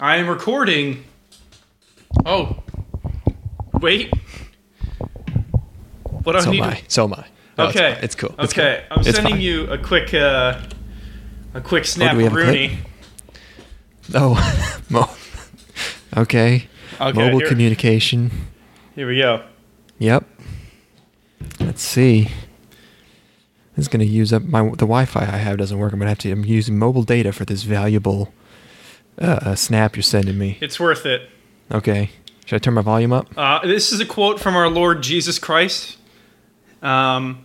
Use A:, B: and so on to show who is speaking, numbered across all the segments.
A: I am recording. Oh, wait. What do I
B: So
A: need?
B: am I. So am I. No,
A: okay,
B: fine. It's, cool. It's
A: okay,
B: cool.
A: I'm
B: It's
A: sending
B: fine.
A: you a quick, uh, a quick snap,
B: have a clip?
A: Rooney.
B: Oh, mo- okay.
A: Okay,
B: Mobile
A: here-
B: communication.
A: Here we go.
B: Yep. Let's see. This is going to use up my the Wi-Fi I have doesn't work. I'm going to have to. I'm using mobile data for this valuable uh, snap you're sending me.
A: It's worth it.
B: Okay. Should I turn my volume up?
A: Uh, this is a quote from our Lord Jesus Christ. Um,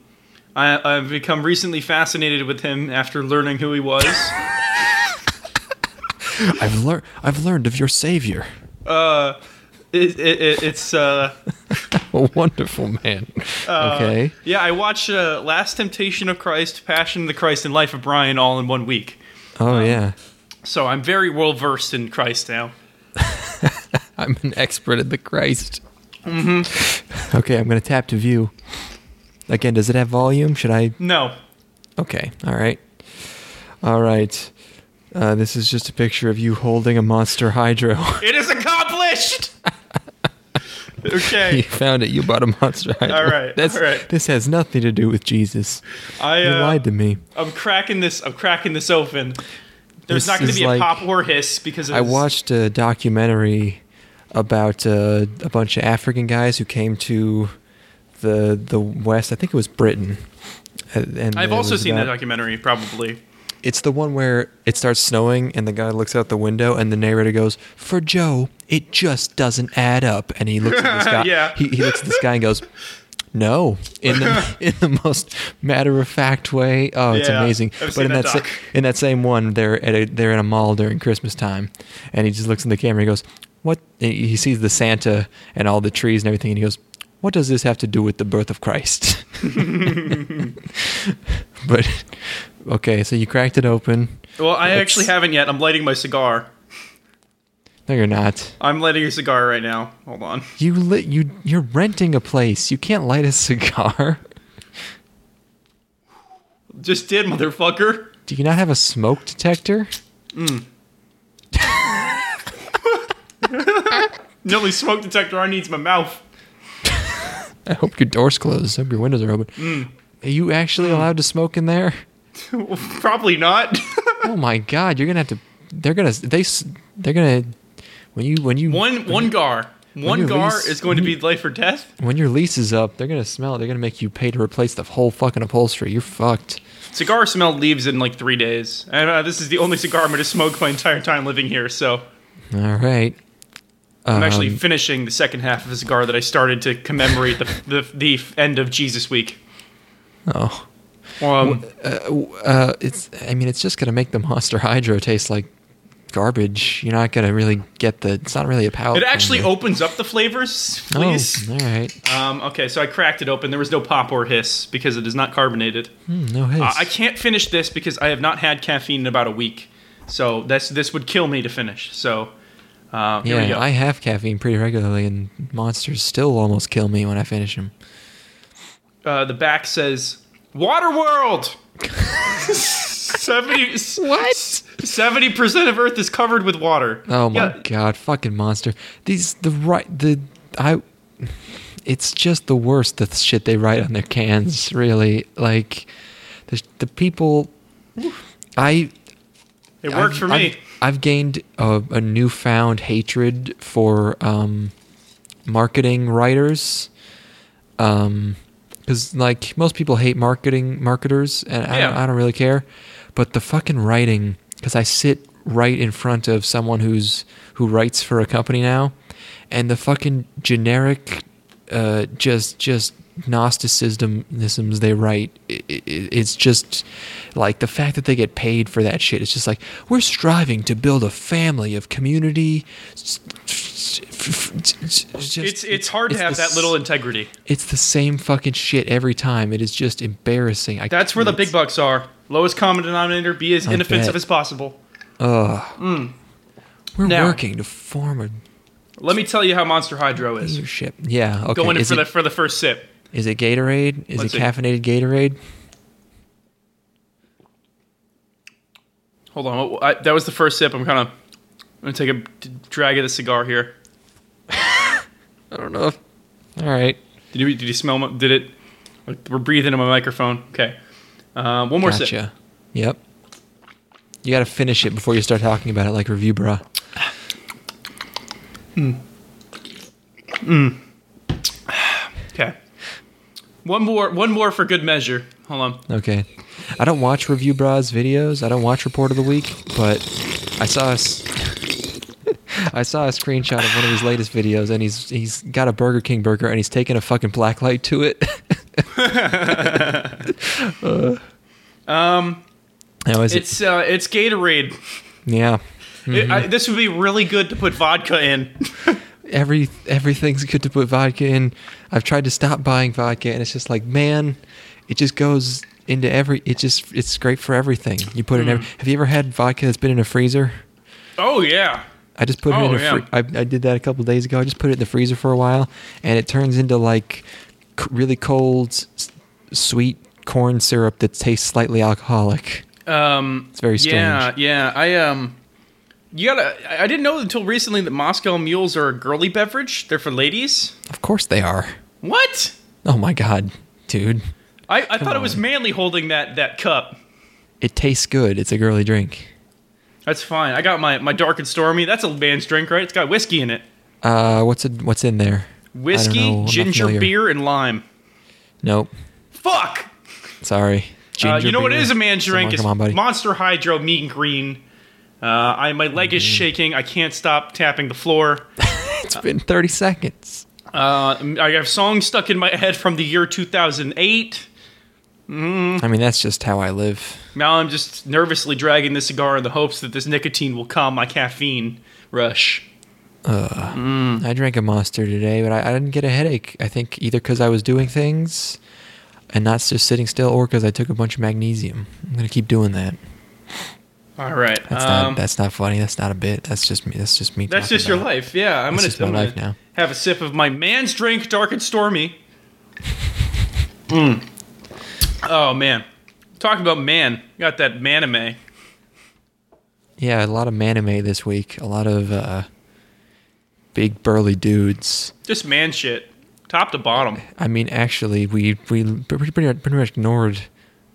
A: I, I've become recently fascinated with him after learning who he was.
B: I've learned. I've learned of your Savior.
A: uh, it, it, it, it's uh,
B: A wonderful man. okay.
A: yeah. I watched uh, Last Temptation of Christ, Passion of the Christ, and Life of Brian all in one week.
B: Oh yeah.
A: So I'm very well versed in Christ now.
B: I'm an expert at the Christ. Mm-hmm. Okay, I'm going to tap to view. Again, does it have volume? Should I?
A: No,
B: Okay. All right. All right. Uh, this is just a picture of you holding a monster hydro.
A: it is accomplished. Okay.
B: You found it. You bought a monster hydro.
A: All right,
B: That's,
A: all right.
B: This has nothing to do with Jesus.
A: I
B: You
A: uh,
B: lied to me.
A: I'm cracking this. I'm cracking this open. There's
B: This
A: not going to be
B: like-
A: a pop or hiss because
B: I
A: it's-
B: watched a documentary about uh, a bunch of African guys who came to the the West. I think it was Britain. And
A: I've also seen that documentary. Probably.
B: It's the one where it starts snowing and the guy looks out the window and the narrator goes, "For Joe, it just doesn't add up." And he looks at this guy.
A: Yeah.
B: He, he looks at this guy and goes, "No," in the in the most matter of fact way. Oh, it's
A: Yeah,
B: amazing.
A: I've
B: but in
A: that
B: that sa- in that same one, they're at a, they're in a mall during Christmas time, and he just looks in the camera and he goes, "What?" and He sees the Santa and all the trees and everything, and he goes. What does this have to do with the birth of Christ? but okay, so you cracked it open.
A: Well, I
B: Let's-
A: actually haven't yet. I'm lighting my cigar.
B: No, you're not.
A: I'm lighting a cigar right now. Hold on.
B: You lit. You you're renting a place. You can't light a cigar.
A: Just did, motherfucker.
B: Do you not have a smoke detector? Mm.
A: The only smoke detector I need is my mouth.
B: I hope your door's closed. I hope your windows are open. Are you actually allowed to smoke in there?
A: Probably not.
B: Oh my god, you're gonna have to. They're gonna. They. They're gonna. When you when you
A: one one gar. One gar
B: lease-
A: is going to be life or death.
B: when your lease is up, they're gonna smell it. They're gonna make you pay to replace the whole fucking upholstery. You're fucked.
A: Cigar smell leaves in like three days. And uh, this is the only cigar I'm going to smoke my entire time living here. So
B: All right.
A: I'm actually
B: Um,
A: finishing the second half of a cigar that I started to commemorate the the, the end of Jesus Week.
B: Oh.
A: Um,
B: uh, it's. I mean, it's just gonna make the Monster Hydro taste like garbage. You're not gonna really get the. It's not really a palate.
A: It actually
B: thing,
A: opens up the flavors. Oh, please.
B: Oh, all right.
A: Um, okay, so I cracked it open. There was no pop or hiss because it is not carbonated.
B: Mm, no hiss.
A: Uh, I can't finish this because I have not had caffeine in about a week. So this this would kill me to finish. So. Uh,
B: yeah, I have caffeine pretty regularly, and monsters still almost kill me when I finish them.
A: Uh, the back says, "Water World."
B: 70
A: what? 70% of Earth is covered with water.
B: Oh my
A: yeah.
B: god, fucking monster. These the right the I it's just the worst the shit they write on their cans, really. Like the, the people I.
A: It
B: works
A: for me.
B: I've, I've gained a, a, newfound hatred for um, marketing writers. Um because like most people hate marketing marketers and
A: yeah.
B: I, I don't really care but the fucking writing, because I sit right in front of someone who's who writes for a company now, and the fucking generic, uh, just just Gnosticisms they write, i i it's just like the fact that they get paid for that shit. It's just like we're striving to build a family of community. It's
A: it's it's hard to have
B: the
A: that little integrity.
B: It's the same fucking shit every time. It is just embarrassing. I,
A: That's where the big bucks are. Lowest common denominator. Be as
B: I
A: inoffensive
B: bet.
A: as possible.
B: Ugh. Mm. We're
A: Now-
B: working to form a
A: Let me tell you how Monster Hydro is.
B: leadership. Yeah. Okay.
A: Going in for
B: it,
A: the for the first sip.
B: Is it Gatorade? Is
A: Let's
B: it
A: see.
B: caffeinated Gatorade?
A: Hold on. I, that was the first sip. I'm kind of. I'm gonna take a drag of the cigar here.
B: I don't know. All right.
A: Did you did you smell? My, did it? We're breathing in my microphone. Okay. Uh, one more
B: Gotcha.
A: sip.
B: Yep. You got to finish it before you start talking about it like ReviewBrah.
A: Okay. One more. One more for good measure. Hold on.
B: Okay. I don't watch ReviewBrah's videos. I don't watch report of the week, but I saw a I saw a screenshot of one of his latest videos, and he's he's got a Burger King burger, and he's taking a fucking black light to it.
A: Um,
B: How is it?
A: it's uh, it's Gatorade.
B: Yeah.
A: It- I, this would be really good to put vodka in.
B: Every everything's good to put vodka in. I've tried to stop buying vodka, and it's just like, man, it just goes into every. It just it's great for everything. You put it in. Every, have you ever had vodka that's been in a freezer?
A: oh yeah.
B: I just put it
A: Oh,
B: in a.
A: yeah.
B: Fr- I, I did that a couple days ago. I just put it in the freezer for a while, and it turns into like c- really cold, s- sweet corn syrup that tastes slightly alcoholic.
A: Um,
B: It's very
A: Yeah, yeah. I um, you gotta. I- didn't know until recently that Moscow mules are a girly beverage. They're for ladies.
B: Of course they are.
A: What?
B: Oh my god, dude!
A: I, I thought it was
B: on.
A: manly holding that that cup.
B: It tastes good. It's a girly drink.
A: That's fine. I got my my dark and stormy. That's a man's drink, right? It's got whiskey in it.
B: Uh, what's it? What's in there? I don't know.
A: Whiskey, ginger beer, and lime.
B: Nope.
A: Fuck.
B: Sorry.
A: Uh,
B: Ginger
A: you know what
B: beer.
A: is a man's drink?
B: come on, buddy.
A: Monster Hydro Meat and Green. Uh, I my leg is
B: Mm-hmm.
A: shaking. I can't stop tapping the floor.
B: It's been 30 seconds.
A: Uh, I have songs stuck in my head from the year 2008.
B: I mean, that's just how I live.
A: Now I'm just nervously dragging the cigar in the hopes that this nicotine will calm my caffeine rush.
B: I drank a monster today, but I, I didn't get a headache. I think either because I was doing things and not just sitting still, or because I took a bunch of magnesium. I'm gonna keep doing that.
A: All right.
B: That's
A: um,
B: not. That's not funny. That's not a bit. That's just me. That's just me.
A: That's just your life. Yeah, I'm gonna, I'm gonna
B: life now.
A: have a sip of my man's drink, dark and stormy. Mm. Oh man, talking about man, got that manime.
B: Yeah, a lot of manime this week. A lot of uh, big burly dudes.
A: Just man shit, top to bottom.
B: I mean, actually, we we pretty, pretty, pretty much ignored.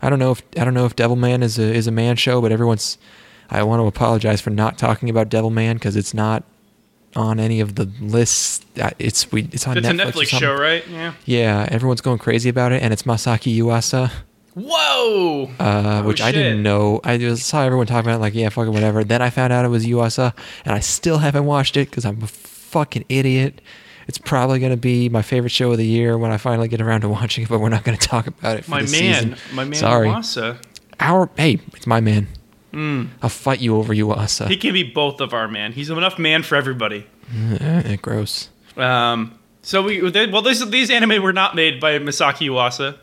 B: I don't know if I don't know if Devilman is a is a man show, but everyone's. I want to apologize for not talking about Devilman because it's not on any of the lists. It's we it's on
A: It's
B: Netflix.
A: a Netflix show, right? Yeah.
B: Yeah, everyone's going crazy about it, and it's Masaki Yuasa,
A: Whoa.
B: uh,
A: Oh,
B: which I didn't know. I just saw everyone talking about it, like, yeah, fucking whatever. Then I found out it was Yuasa, and I still haven't watched it because I'm a fucking idiot. It's probably going to be my favorite show of the year when I finally get around to watching it, but we're not going to talk about it for
A: My man,
B: season.
A: my man,
B: Sorry.
A: Yuasa.
B: Our hey, it's my man. I'll fight you over Yuasa.
A: He can be both of our man. He's enough man for everybody.
B: Eh, gross.
A: Um. So we they, well, this, these anime were not made by Masaki Yuasa.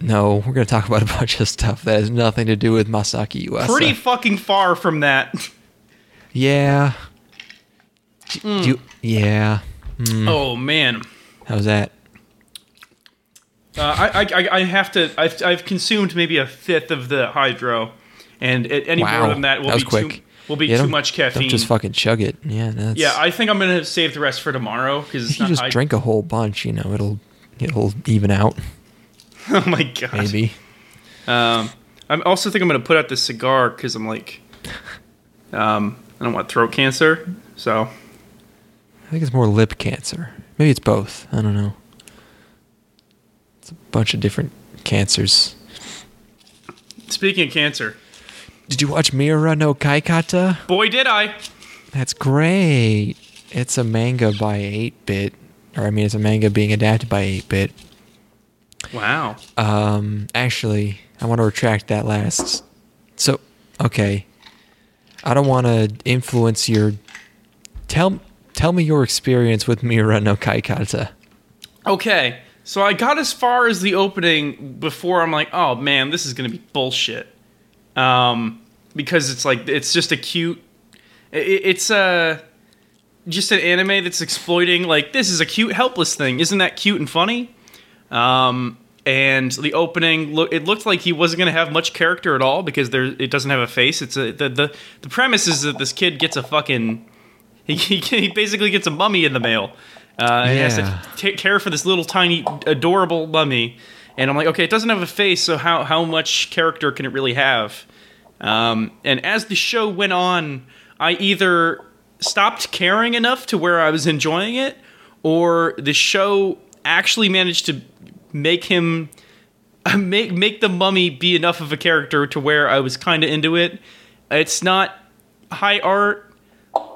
B: No, we're going to talk about a bunch of stuff that has nothing to do with Masaki Yuasa.
A: Pretty fucking far from that.
B: Yeah. Do you- yeah.
A: Oh man.
B: How's that?
A: Uh, I, I I- have to. I've I've consumed maybe a fifth of the hydro, and it, any
B: Wow,
A: more than that will
B: that
A: be
B: quick.
A: too will be
B: Yeah,
A: too much caffeine.
B: Just fucking chug it. Yeah, that's,
A: yeah, I think I'm gonna save the rest for tomorrow because
B: you
A: not.
B: just drink a whole bunch, you know, it'll it'll even out.
A: oh my god.
B: Maybe.
A: Um, I also think I'm gonna put out this cigar because I'm like, um, I don't want throat cancer. So
B: I think it's more lip cancer. Maybe it's both. I don't know. It's a bunch of different cancers.
A: speaking of cancer,
B: Did you watch Miira no Kaikata?
A: boy did I.
B: That's great. It's a manga by 8 bit. Or, I mean, it's a manga being adapted by 8 bit.
A: Wow.
B: Um, actually, I want to retract that last. So, okay. I don't want to influence your. Tell tell me your experience with Miira no Kaikata.
A: Okay, so I got as far as the opening before I'm like, oh man, this is gonna be bullshit. Um, because it's like it's just a cute, i it's a just an anime that's exploiting like this is a cute helpless thing. Isn't that cute and funny? Um, and the opening look it looked like he wasn't gonna have much character at all because there it doesn't have a face. It's a the the, the premise is that this kid gets a fucking He, he, he basically gets a mummy in the mail. Uh, and He has to take care for this little tiny adorable mummy. And I'm like, okay, it doesn't have a face, so how how much character can it really have? Um, and as the show went on, I either stopped caring enough to where I was enjoying it, or the show actually managed to make him make make the mummy be enough of a character to where I was kind of into it. It's not high art.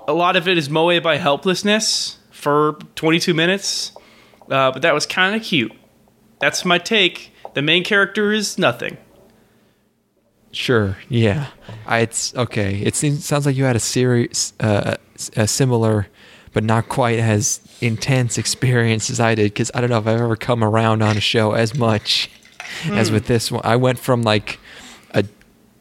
A: A lot of it is moe by helplessness for 22 minutes, uh, but that was kind of cute. That's my take. The main character is nothing.
B: Sure. Yeah. I, it's okay. It seems sounds like you had a series, uh, a similar, but not quite as intense experience as I did. Because I don't know if I've ever come around on a show as much as with this one. I went from like a,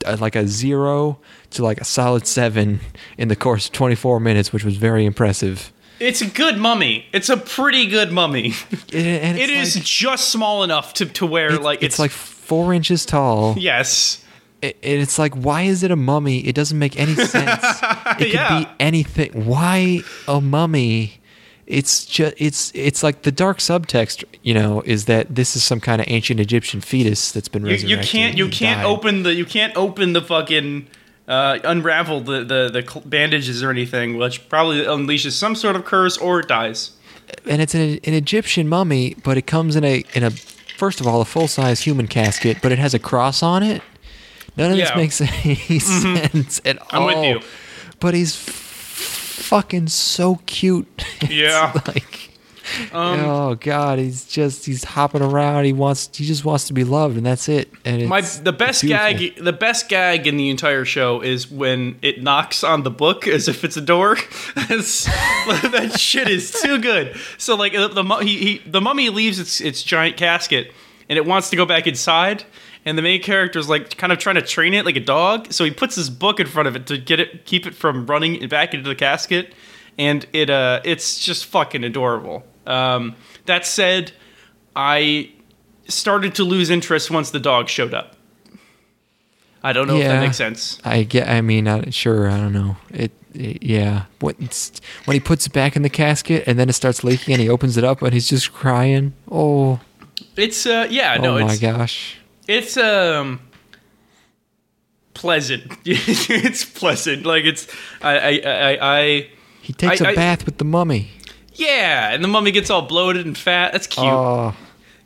B: a like a zero to like a solid seven in the course of 24 minutes, which was very impressive.
A: It's a good mummy. It's a pretty good mummy.
B: And,
A: it
B: it's like-
A: just small enough to, to where
B: it's,
A: like
B: it's like four inches tall.
A: yes.
B: It, it's like, why is it a mummy? It doesn't make any sense. it could
A: Yeah.
B: be anything. Why a mummy? It's just it's it's like the dark subtext, you know, is that this is some kind of ancient Egyptian fetus that's been
A: You,
B: resurrected.
A: you can't you can't
B: died.
A: open the you can't open the fucking uh, unravel the, the the bandages or anything, which probably unleashes some sort of curse or it dies.
B: and it's an, an Egyptian mummy, but it comes in a in a first of all a full size human casket, but it has a cross on it. None of
A: Yeah. Mm-hmm.
B: this makes any sense at
A: I'm
B: all.
A: with you.
B: But he's f- fucking so cute.
A: Yeah.
B: like
A: Um,
B: oh god, he's just he's hopping around. He wants he just wants to be loved, and that's it. And it's,
A: My the best gag the best gag in the entire show is when it knocks on the book as if it's a door. That shit is too good. So like the, the he, he the mummy leaves its its giant casket and it wants to go back inside. And the main character is like kind of trying to train it like a dog. So he puts his book in front of it to get it keep it from running back into the casket. And it uh it's just fucking adorable. Um, that said, I started to lose interest once the dog showed up. I don't know if that makes sense.
B: I get. I mean, sure. I don't know. It. it yeah. When, when he puts it back in the casket and then it starts leaking and he opens it up and he's just crying. Oh.
A: It's uh yeah, no,
B: oh my gosh.
A: it's um pleasant. it's pleasant. Like it's I I I, I
B: He takes
A: I-
B: a bath with the mummy.
A: Yeah, and the mummy gets all bloated and fat. That's cute.
B: Oh.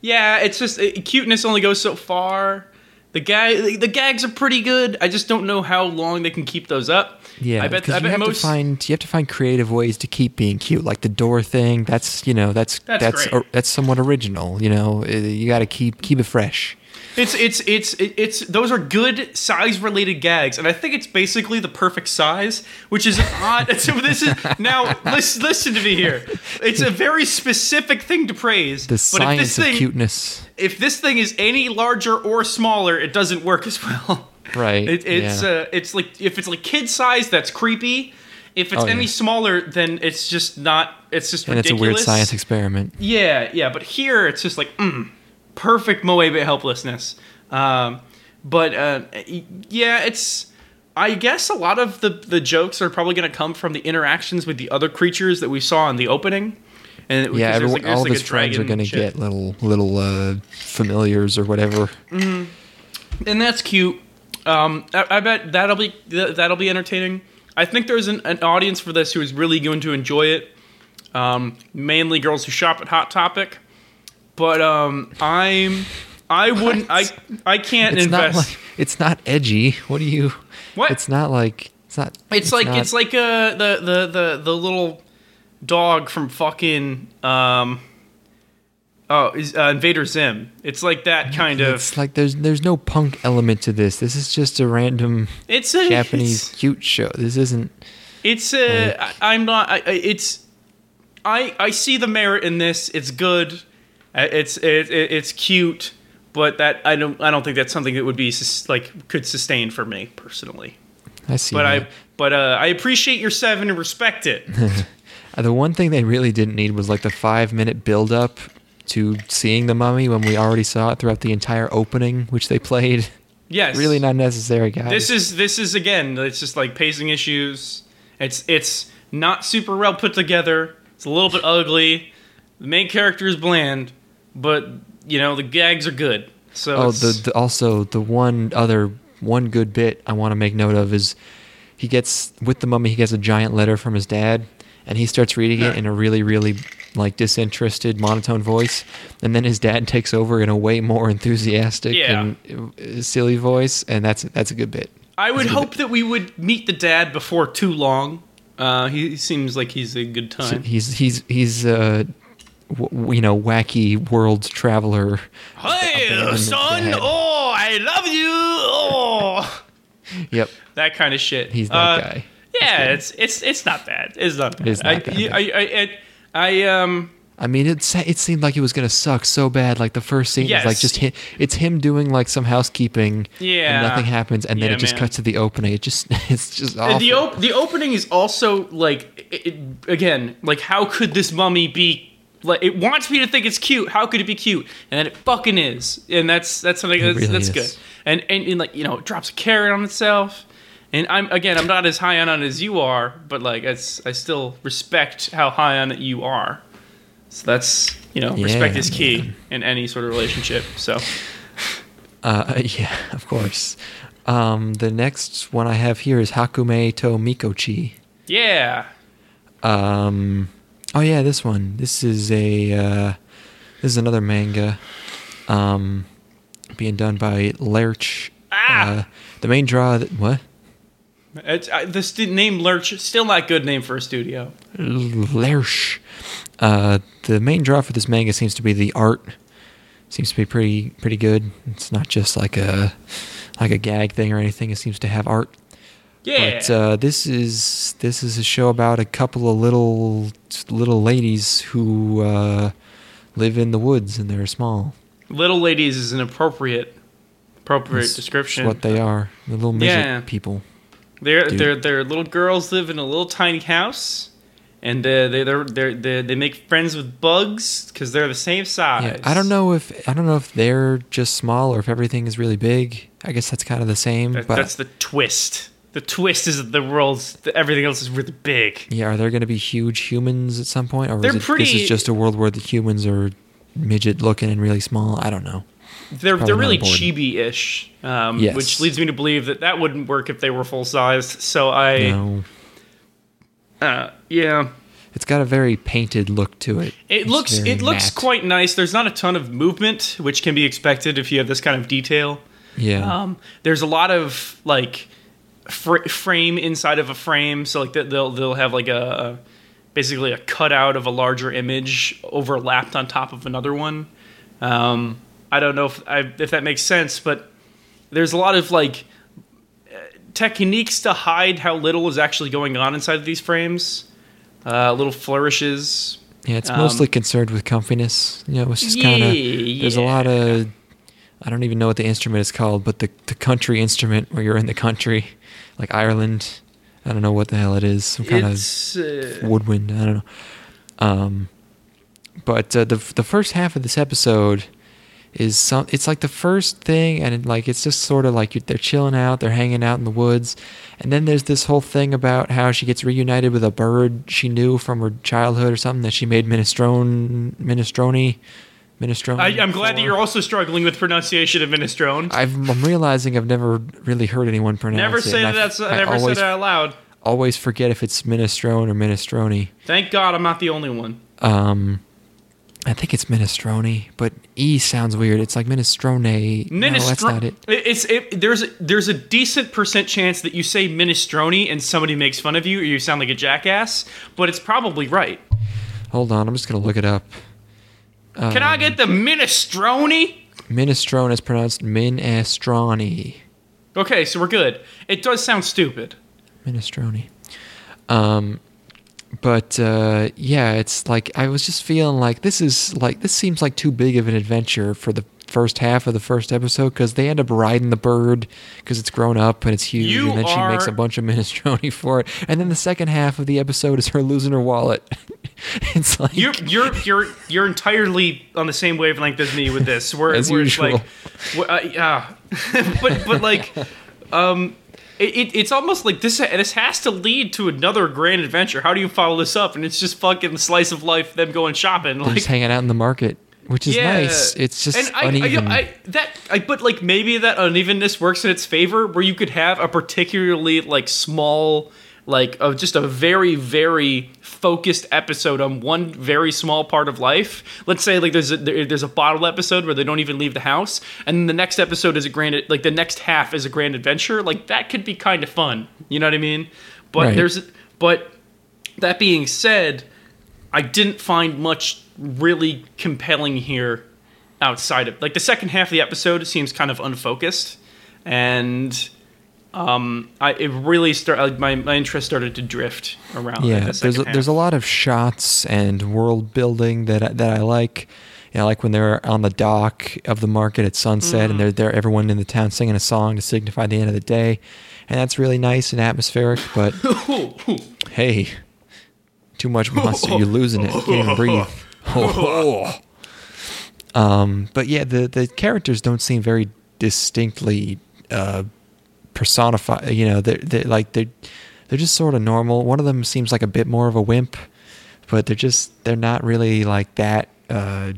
A: yeah, it's just it, cuteness only goes so far. The gag the, the gags are pretty good. I just don't know how long they can keep those up.
B: Yeah,
A: I bet I
B: you
A: bet
B: have
A: most
B: to find you have to find creative ways to keep being cute, like the door thing. That's you know that's
A: That's
B: that's
A: great.
B: that's somewhat original. You know, Uh, you got to keep keep it fresh.
A: It's it's it's it's those are good size related gags, and I think it's basically the perfect size, which is odd. So this is now listen listen to me here. It's a very specific thing to praise.
B: The
A: but if
B: science
A: this
B: of
A: thing
B: cuteness,
A: if this thing is any larger or smaller, it doesn't work as well.
B: right?
A: It, it's
B: yeah.
A: uh, it's like if it's like kid size, that's creepy. If it's
B: Oh, yeah.
A: any smaller, then it's just not. It's just
B: and
A: ridiculous.
B: it's a weird science experiment.
A: Yeah, yeah, but here it's just like mm, perfect Moebe helplessness. Um, but uh, yeah, it's. I guess a lot of the the jokes are probably going to come from the interactions with the other creatures that we saw in the opening. And it-
B: Yeah, everyone,
A: like-
B: all
A: like
B: his friends are gonna get little little uh, familiars or whatever.
A: and that's cute. Um, I, I bet that'll be th- that'll be entertaining. I think there's an, an audience for this who is really going to enjoy it. Um, mainly girls who shop at Hot Topic, but um, I'm I wouldn't I I can't
B: It's
A: invest.
B: not like it's not edgy. What do you?
A: What?
B: It's not like it's not.
A: It's, like
B: not-
A: it's like uh the the the the little dog from fucking um oh is uh, Invader Zim. It's like that kind of.
B: It's like there's there's no punk element to this. This is just a random
A: It's a
B: Japanese
A: It's,
B: cute show. This isn't.
A: it's a. I, I'm not. I- it's. I I see the merit in this. It's good. Uh, It's it, it, it's cute, but that I don't I don't think that's something that would be like could sustain for me personally.
B: I see.
A: But
B: that.
A: I but uh, I appreciate your seven and respect it.
B: Uh, the one thing they really didn't need was like the five minute build up to seeing the mummy when we already saw it throughout the entire opening, which they played.
A: Yes,
B: really not necessary, guys.
A: This is this is again. It's just like pacing issues. It's it's not super well put together. It's a little bit ugly. The main character is bland, but you know the gags are good. So
B: Oh, the, the also the one other one good bit I want to make note of is he gets with the mummy. He gets a giant letter from his dad, and he starts reading it in a really, really like disinterested monotone voice, and then his dad takes over in a way more enthusiastic
A: Yeah.
B: and uh, silly voice, and that's that's a good bit.
A: I would
B: That's a good
A: hope that we would meet the dad before too long. Uh, he, seems like he's a good
B: So
A: time.
B: he's he's he's uh w- you know wacky world traveler.
A: Hey, son!
B: dad.
A: Oh, I love you! Oh,
B: Yep,
A: that kind of shit.
B: he's that
A: Uh,
B: guy.
A: Yeah, it's it's it's not bad. It's not bad.
B: It's not
A: I,
B: bad.
A: I, I, I, I um.
B: I mean, it it seemed like it was gonna suck so bad. Like the first scene is like just him, it's him doing like some housekeeping,
A: Yeah.
B: and nothing happens, and then
A: Yeah,
B: it just
A: man.
B: cuts to the opening. It just it's just awful.
A: The op- the opening is also like it- again like how could this mummy be like it wants me to think it's cute. How could it be cute? And then it fucking is. And that's that's something that's,
B: really
A: that's good. And, and and like you know it drops a carrot on itself. And I'm again I'm not as high on it as you are but like it's I still respect how high on it you are. So that's you know respect is key in any sort of relationship so.
B: Uh, yeah, of course. Um, the next one I have here is Hakumei to Mikochi.
A: yeah.
B: Um, oh yeah, this one. This is a uh, this is another manga, um, being done by Lurch.
A: Ah!
B: Uh, the main draw. What?
A: it's, the st- name Lurch still not good name for a studio
B: Lerch. Uh, the main draw for this manga seems to be the art. Seems to be pretty pretty good. It's not just like a like a gag thing or anything. It seems to have art.
A: Yeah
B: But uh, this is this is a show about a couple of little little ladies who uh, live in the woods and they're small.
A: Little ladies is an appropriate appropriate
B: That's
A: description.
B: what they are. The little midget
A: Yeah.
B: people.
A: they're
B: dude.
A: they're they're little girls live in a little tiny house, and uh, they they're, they're, they they make friends with bugs because they're the same size.
B: Yeah, I don't know if I don't know if they're just small or if everything is really big. I guess that's kind of the same.
A: That,
B: but
A: that's the twist. The twist is that the world's everything else is really big.
B: yeah, are there going to be huge humans at some point, or
A: They're
B: is it, this is just a world where the humans are midget looking and really small? I don't know.
A: They're
B: Probably
A: they're really chibi-ish, um,
B: Yes.
A: which leads me to believe that that wouldn't work if they were full sized. So I,
B: No,
A: uh, yeah.
B: it's got a very painted look to it.
A: It
B: It's
A: looks it looks
B: matte.
A: quite nice. There's not a ton of movement, which can be expected if you have this kind of detail.
B: yeah.
A: Um, there's a lot of like fr- frame inside of a frame, so like they'll they'll have like a basically a cutout of a larger image overlapped on top of another one. Um, I don't know if I, if that makes sense, but there's a lot of like techniques to hide how little is actually going on inside of these frames. Uh, little flourishes.
B: Yeah, it's
A: Um,
B: mostly concerned with comfiness. You know, it's just kind of.
A: Yeah,
B: There's a lot of. I don't even know what the instrument is called, but the the country instrument where you're in the country, like Ireland. I don't know what the hell it is. Some kind
A: It's
B: of
A: uh,
B: woodwind. I don't know. Um, but uh, the the first half of this episode is some. It's like the first thing, and it, like it's just sort of like you- they're chilling out, they're hanging out in the woods, and then there's this whole thing about how she gets reunited with a bird she knew from her childhood or something that she made minestrone, minestrone, minestrone.
A: I, I'm glad that you're also struggling with pronunciation of minestrone.
B: I've, I'm realizing I've never really heard anyone pronounce
A: never
B: it.
A: say that.
B: I-
A: That's
B: I
A: never
B: always,
A: said it out loud.
B: always forget if it's minestrone or minestrone.
A: Thank God I'm not the only one.
B: Um, I think it's minestrone, but E sounds weird. It's like minestrone. No, that's not it.
A: It's it, there's there's a decent percent chance that you say minestrone and somebody makes fun of you or you sound like a jackass, but it's probably right.
B: Hold on, I'm just gonna look it up.
A: Can I get the minestrone?
B: Minestrone is pronounced minestrone.
A: Okay, so we're good. It does sound stupid.
B: Minestrone. Um, but uh, yeah, it's like I was just feeling like this is like this seems like too big of an adventure for the first half of the first episode because they end up riding the bird because it's grown up and it's huge,
A: You
B: and then she makes a bunch of minestrone for it, and then the second half of the episode is her losing her wallet. it's like
A: You're you're you're you're entirely on the same wavelength as me with this. Where,
B: As
A: where it's
B: usual.
A: like, uh, yeah, but but like, um, it, it, it's almost like this. This has to lead to another grand adventure. How do you follow this up? And it's just fucking slice of life. Them going shopping.
B: They're
A: Like
B: just hanging out in the market, which is nice. It's just
A: and I,
B: uneven.
A: I, I, that I, but like maybe that unevenness works in its favor, where you could have a particularly like small, like of just a very very focused episode on one very small part of life. Let's say like there's a there, there's a bottle episode where they don't even leave the house, and then the next episode is a grand like the next half is a grand adventure. Like that could be kind of fun. You know what I mean? But
B: Right.
A: there's but that being said, I didn't find much really compelling here outside of like the second half of the episode seems kind of unfocused and um I it really started like, my my interest started to drift around
B: yeah,
A: the
B: there's a,
A: half.
B: there's a lot of shots and world building that I- that I like. You know, like when they're on the dock of the market at sunset,
A: Mm.
B: and they're there, everyone in the town singing a song to signify the end of the day, and that's really nice and atmospheric. But hey, too much monster, you're losing it. Can't even breathe. um, but yeah, the the characters don't seem very distinctly uh, personified. You know, they're, they're like they're they're just sort of normal. One of them seems like a bit more of a wimp, but they're just they're not really like that. Uh,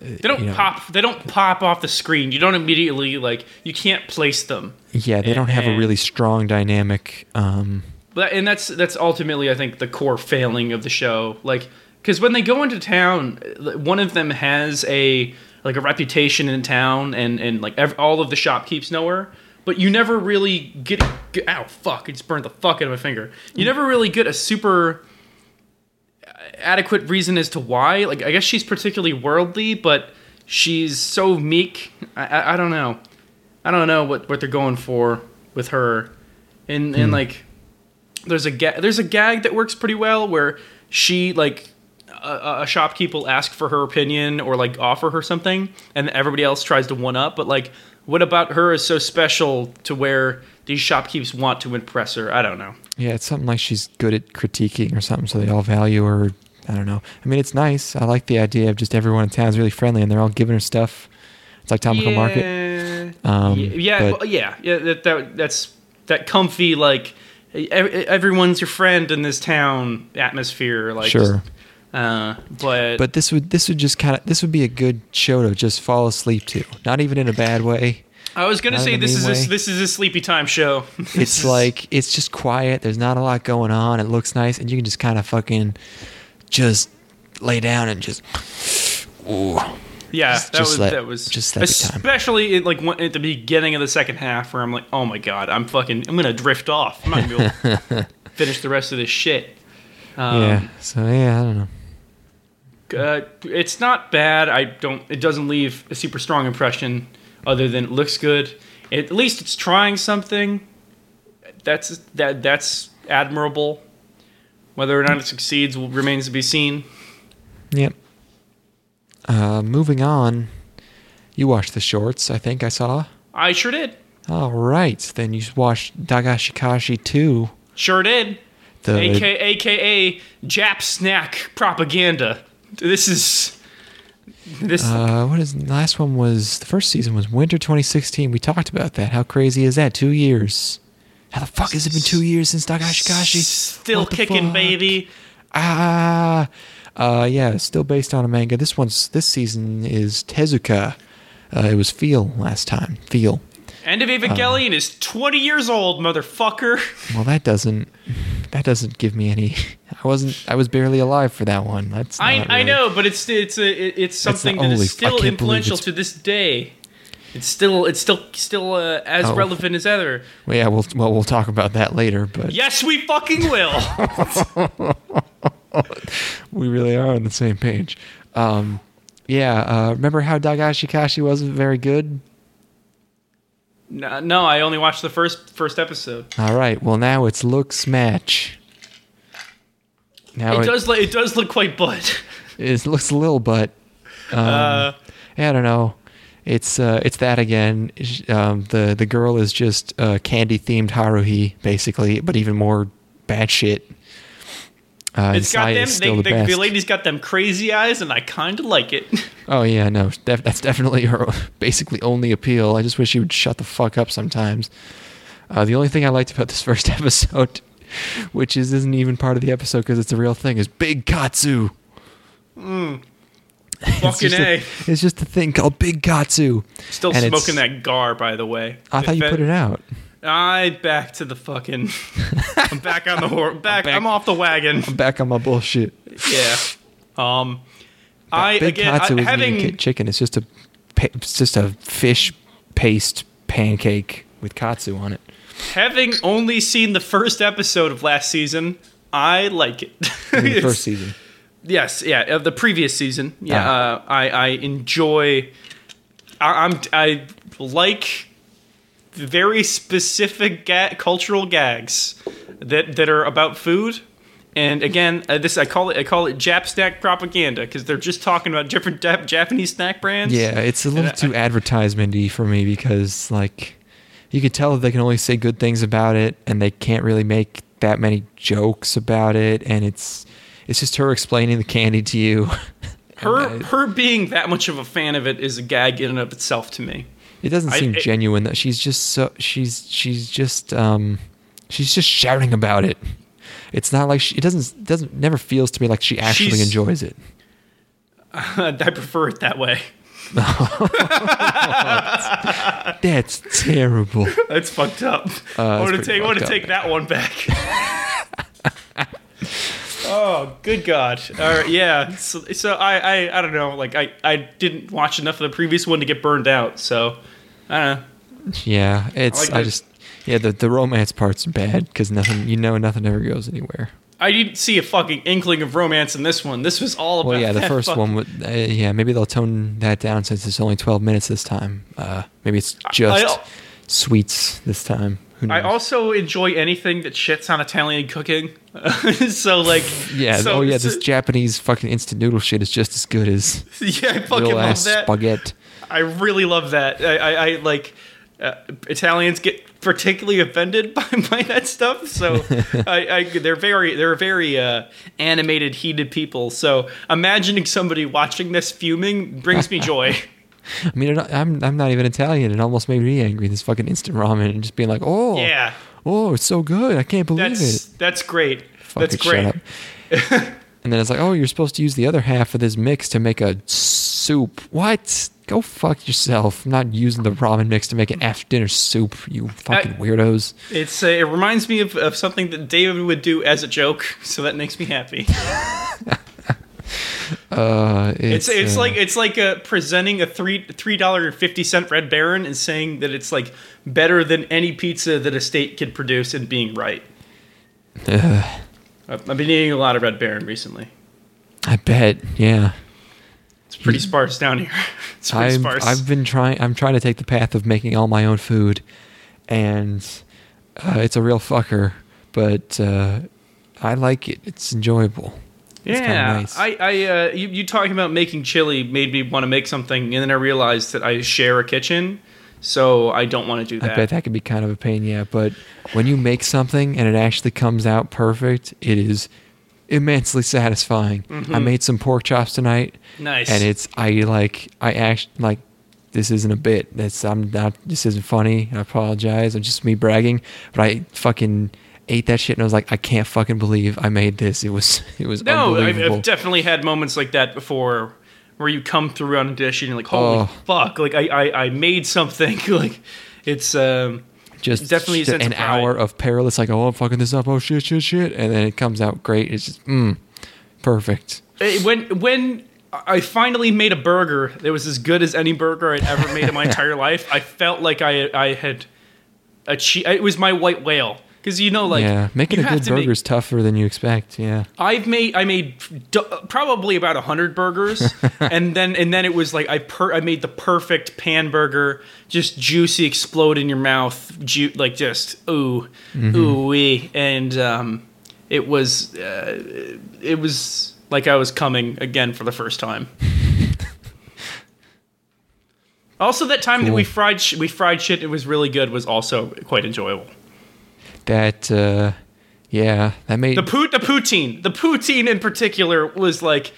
A: they don't
B: you know.
A: pop they don't pop off the screen. You don't immediately like you can't place them.
B: yeah, they don't have a really strong dynamic. Um,
A: But and that's that's ultimately I think the core failing of the show. Like because when they go into town, one of them has a like a reputation in town, and and like ev- all of the shopkeepers know her. But you never really get, get ow fuck! It just burned the fuck out of my finger. You never really get a super uh, adequate reason as to why. Like I guess she's particularly worldly, but she's so meek. I, I, I don't know. I don't know what, what they're going for with her. And and hmm. like there's a ga- there's a gag that works pretty well where she like a, a shopkeep will ask for her opinion or like offer her something and everybody else tries to one up but like what about her is so special to where these shopkeepers want to impress her i don't know
B: yeah, it's something like she's good at critiquing or something, so they all value her. I don't know. I mean, it's nice. I like the idea of just everyone in town is really friendly and they're all giving her stuff. It's like Tamako Market. Um,
A: yeah, yeah,
B: but-
A: yeah, yeah. That, that that's that comfy like everyone's your friend in this town atmosphere. Like,
B: Sure.
A: just, uh, but
B: But this would this would just kind of this would be a good show to just fall asleep to. Not even in a bad way.
A: I was gonna say this is a, this is a sleepy time show.
B: It's like it's just quiet. There's not a lot going on. It looks nice, and you can just kind of fucking just lay down and just. Ooh.
A: yeah,
B: just-
A: that
B: just
A: was
B: let-
A: that was
B: just time.
A: especially in, like when- at the beginning of the second half where I'm like, oh my god, I'm fucking, I'm gonna drift off. I'm not gonna be able to finish the rest of this shit. Um,
B: yeah. So yeah, I don't know.
A: Uh, it's not bad. I don't. It doesn't leave a super strong impression, other than it looks good. At least it's trying something. That's that. That's admirable. Whether or not it succeeds will, remains to be seen.
B: Yep. Uh, moving on. You watched the shorts. I think I saw.
A: I sure did.
B: All right, then you watched Dagashikashi 2.
A: Sure did.
B: The
A: AK, AKA Jap snack propaganda. This is this.
B: uh, what is the last one was the first season was winter 2016. We talked about that. How crazy is that? Two years. How the fuck has it been two years since Dagashikashi?
A: Still kicking,
B: fuck?
A: baby.
B: Ah, uh, yeah, still based on a manga. This one's this season is Tezuka. Uh, it was Feel last time. Feel.
A: End of Evangelion is 20 years old, motherfucker.
B: Well, that doesn't that doesn't give me any. I wasn't. I was barely alive for that one. That's.
A: I,
B: not
A: I know, but it's it's a, it's something that
B: only-
A: is still influential to this day. It's still it's still still uh, as
B: Oh.
A: relevant as ever.
B: Well, yeah. We'll well we'll talk about that later. But
A: Yes, we fucking will.
B: we really are on the same page. Um, yeah. Uh, remember how Dagashikashi wasn't very good?
A: No, no, I only watched the first first episode.
B: All right. Well, now it's looks match. Now
A: It
B: it,
A: does look it does look quite butt.
B: it looks a little, but um,
A: Uh,
B: I don't know. It's uh, it's that again. Um, the the girl is just uh, candy themed Haruhi, basically, but even more bad shit. Uh,
A: it's got them. They,
B: the
A: the, the lady's got them crazy eyes, and I kind of like it.
B: Oh yeah, no, def- that's definitely her basically only appeal. I just wish she would shut the fuck up sometimes. Uh, the only thing I liked about this first episode, which is isn't even part of the episode because it's a real thing, is Big Katsu. It's
A: Fucking
B: just
A: a.
B: a, it's just a thing called Big Katsu.
A: Still
B: and
A: smoking that gar, by the way.
B: I thought you put it out.
A: I back to the fucking. I'm back on the horse. Back,
B: back-
A: I'm off the wagon.
B: I'm back on my bullshit.
A: Yeah. Um. I
B: Big
A: again
B: Katsu
A: I, having
B: even chicken. It's just a it's just a fish paste pancake with katsu on it.
A: having only seen the first episode of last season, I like it.
B: The first season.
A: Yes, yeah, of the previous season. Yeah,
B: Ah.
A: uh, I I enjoy. I, I'm I like very specific ga- cultural gags that that are about food. And again, uh, this I call it I call it Jap snack propaganda because they're just talking about different Jap- Japanese snack brands.
B: Yeah, it's a little
A: I-
B: too advertisementy for me because like you could tell that they can only say good things about it and they can't really make that many jokes about it and it's it's just her explaining the candy to you.
A: her
B: And, uh,
A: her being that much of a fan of it is a gag in and of itself to me.
B: It doesn't
A: I-
B: seem
A: it-
B: genuine that She's just so she's she's just um she's just shouting about it. It's not like she it doesn't doesn't never feels to me like she actually enjoys it.
A: I prefer it that way.
B: That's terrible.
A: That's fucked up.
B: Uh,
A: I want to take. I want to take that one back. oh, good God! Right, yeah. So, so I, I, I don't know. Like I, I didn't watch enough of the previous one to get burned out. So I don't know.
B: Yeah, it's
A: like
B: I, just yeah the the romance part's bad because nothing you know nothing ever goes anywhere.
A: I didn't see a fucking inkling of romance in this one. This was all about.
B: Well, yeah, the first
A: fuck-
B: one would uh, yeah maybe they'll tone that down since it's only twelve minutes this time. Uh, maybe it's just
A: I-
B: sweets this time. Who
A: I also enjoy anything that shits on Italian cooking. so like,
B: yeah
A: so-
B: oh yeah
A: so-
B: this Japanese fucking instant noodle shit is just as good as
A: yeah, I fucking love that.
B: spaghetti.
A: I really love that. I, I, I like uh, Italians get particularly offended by, by that stuff. So I, I, they're very they're very uh, animated, heated people. So imagining somebody watching this fuming brings me joy.
B: I mean I'm I'm not even Italian. It almost made me angry. This fucking instant ramen and just being like oh
A: yeah,
B: oh it's so good I can't believe
A: that's
B: it.
A: that's great.
B: Fucking
A: that's great.
B: And then it's like, oh, you're supposed to use the other half of this mix to make a soup. What? Go fuck yourself. I'm not using the ramen mix to make an after dinner soup, you fucking
A: I-
B: weirdos.
A: It's uh, it reminds me of, of something that David would do as a joke. So that makes me happy.
B: Uh,
A: It's
B: it's
A: it's
B: uh,
A: like it's like uh, presenting a three three dollar fifty cent Red Baron and saying that it's like better than any pizza that a state could produce and being right. I've I've been eating a lot of Red Baron recently.
B: I bet. Yeah.
A: It's pretty sparse down here. It's pretty
B: I'm,
A: sparse.
B: I've been trying. I'm trying to take the path of making all my own food, and uh, it's a real fucker. But uh, I like it. It's enjoyable. It's
A: yeah,
B: nice.
A: I, I, uh, you, you talking about making chili made me want to make something, and then I realized that I share a kitchen, so I don't want to do that.
B: I bet that could be kind of a pain, yeah. But when you make something and it actually comes out perfect, it is immensely satisfying. I mm-hmm. made some pork chops tonight,
A: nice.
B: and it's I like I act like this isn't a bit. That's I'm not. This isn't funny. I apologize. I'm just me bragging. But I fucking ate that shit and I was like, I can't fucking believe I made this. It was it was
A: no, I've, I've definitely had moments like that before, where you come through on a dish and you're like, "Holy
B: Oh.
A: fuck!" Like I, I, I made something. like it's um,
B: just
A: definitely
B: an
A: pride.
B: hour of perilous like oh i'm fucking this up oh shit shit shit and then it comes out great it's just mm, perfect
A: Eh, when when I finally made a burger that was as good as any burger I'd ever made in my entire life, I felt like I I had achieved. It was my white whale because you know, like
B: yeah making a good burger is tougher than you expect yeah
A: I've made I made d- probably about hundred burgers, and then and then it was like I per- I made the perfect pan burger, just juicy, explode in your mouth, ju- like just ooh ooh wee, and um, it was uh, it was like I was coming again for the first time. also, that time that we fried sh- we fried shit, it was really good. Was also quite enjoyable.
B: That uh yeah that made
A: The pout the poutine, the poutine in particular was like,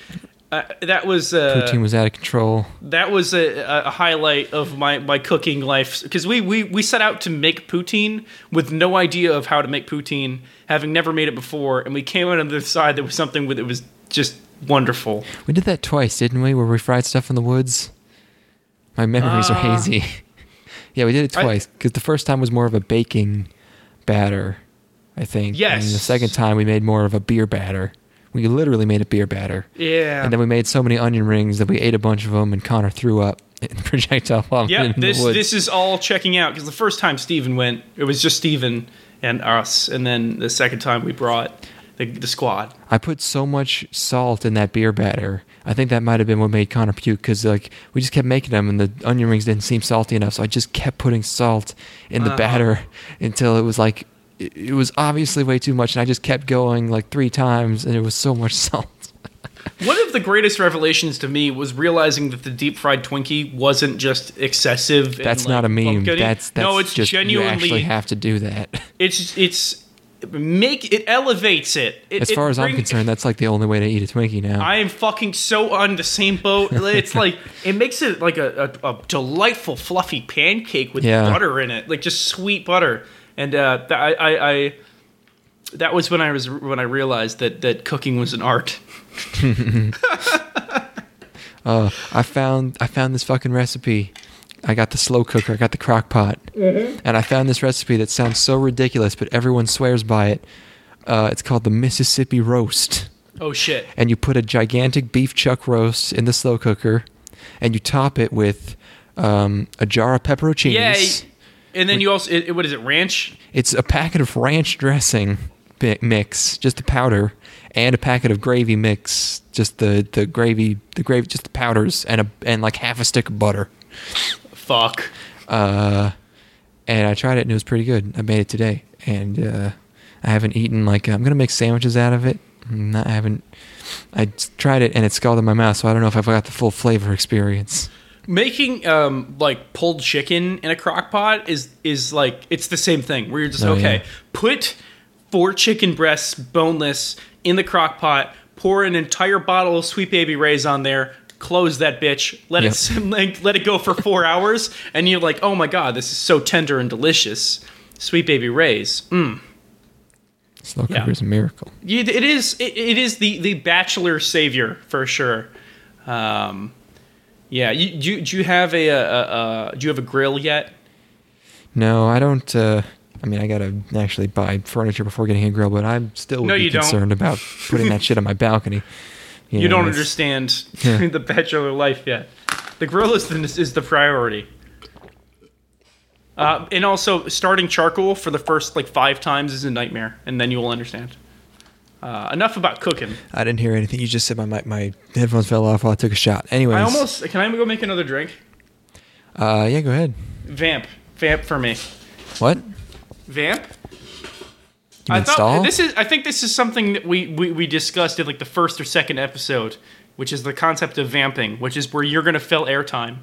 A: Uh, that was uh,
B: Poutine was out of control.
A: that was a, a highlight of my, my cooking life because we, we, we set out to make poutine with no idea of how to make poutine, having never made it before, and we came out on the side that was something that was just wonderful.
B: We did that twice, didn't we? Where we fried stuff in the woods. My memories are
A: Uh,
B: hazy. yeah, we did it twice because the first time was more of a baking batter, I think. And the second time we made more of a beer batter. We literally made a beer batter.
A: Yeah.
B: And then we made so many onion rings that we ate a bunch of them, and Connor threw up in projectile vomit
A: yeah, this this is all checking out because the first time Steven went, it was just Steven and us, and then the second time we brought the, the squad.
B: I put so much salt in that beer batter. I think that might have been what made Connor puke because like we just kept making them and the onion rings didn't seem salty enough. So I just kept putting salt in the
A: Uh-huh.
B: batter until it was like it, it was obviously way too much, and I just kept going like three times, and it was so much salt.
A: One of the greatest revelations to me was realizing that the deep fried Twinkie wasn't just excessive. and,
B: That's
A: like,
B: not a meme. That's that's
A: no, it's
B: just you actually have to do that.
A: it's it's make it elevates it. It-
B: As
A: it
B: far as I'm concerned, that's like the only way to eat a Twinkie now.
A: I am fucking so on the same boat. It's like it makes it like a, a, a delightful fluffy pancake with
B: Yeah.
A: butter in it, like just sweet butter. And uh, I, I, I that was when I was when I realized that that cooking was an art.
B: Uh, I found I found this fucking recipe. I got the slow cooker. I got the crock pot, and I found this recipe that sounds so ridiculous, but everyone swears by it. Uh, it's called the Mississippi roast,
A: Oh shit!
B: and you put a gigantic beef chuck roast in the slow cooker, and you top it with um, a jar of pepperoncinis.
A: Yay! And then you also it, it- what is it? Ranch?
B: It's a packet of ranch dressing mix, just the powder, and a packet of gravy mix, just the, the gravy, the gravy, just the powders, and a and like half a stick of butter.
A: Fuck.
B: Uh, and I tried it and it was pretty good. I made it today, and uh, I haven't eaten like I'm gonna make sandwiches out of it. Mm, I haven't. I tried it and it scalded my mouth, so I don't know if I've got the full flavor experience.
A: Making um like pulled chicken in a crock pot is is like it's the same thing where you're just
B: Oh,
A: okay,
B: yeah.
A: put four chicken breasts boneless in the crock pot, pour an entire bottle of Sweet Baby Ray's on there, close that bitch, let
B: Yep.
A: it sim- like, let it go for 4 hours and you're like, "Oh my god, this is so tender and delicious." Sweet Baby Ray's. Mm.
B: Slow
A: Yeah.
B: cooker's a miracle.
A: Yeah, It is it, it is the the bachelor savior for sure. Um yeah, you, do, you- do you have a, a, a, do you have a grill yet?
B: No, I don't. Uh, I mean, I gotta actually buy furniture before getting a grill, but I'm still
A: No, you don't.
B: concerned about putting that shit on my balcony.
A: You,
B: know,
A: don't understand
B: Yeah.
A: the bachelor life yet. The grill is the, is the priority. Uh, and also, starting charcoal for the first like five times is a nightmare, and then you will understand. Uh, enough about cooking.
B: I didn't hear anything. You just said my my, my headphones fell off while I took a shot. Anyways,
A: I almost can I go make another drink?
B: Uh, yeah, go ahead.
A: Vamp, vamp for me.
B: What?
A: Vamp. I thought
B: stall?
A: this is. I think this is something that we, we we discussed in like the first or second episode, which is the concept of vamping, which is where you're going to fill airtime.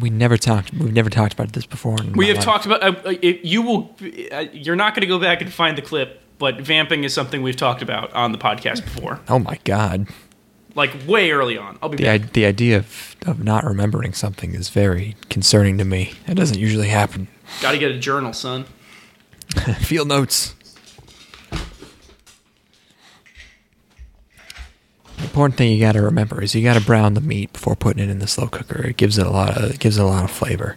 B: we never talked. We've never talked about this before.
A: We have
B: life.
A: talked about. Uh, uh, it, you will. Uh, you're not going to go back and find the clip, but vamping is something we've talked about on the podcast before,
B: Oh my god!
A: like way early on. I'll be
B: The i- the idea of of not remembering something is very concerning to me. It doesn't usually happen.
A: Got to get a journal, son.
B: Field notes. Important thing you got to remember is you got to brown the meat before putting it in the slow cooker. It gives it a lot of it gives it a lot of flavor.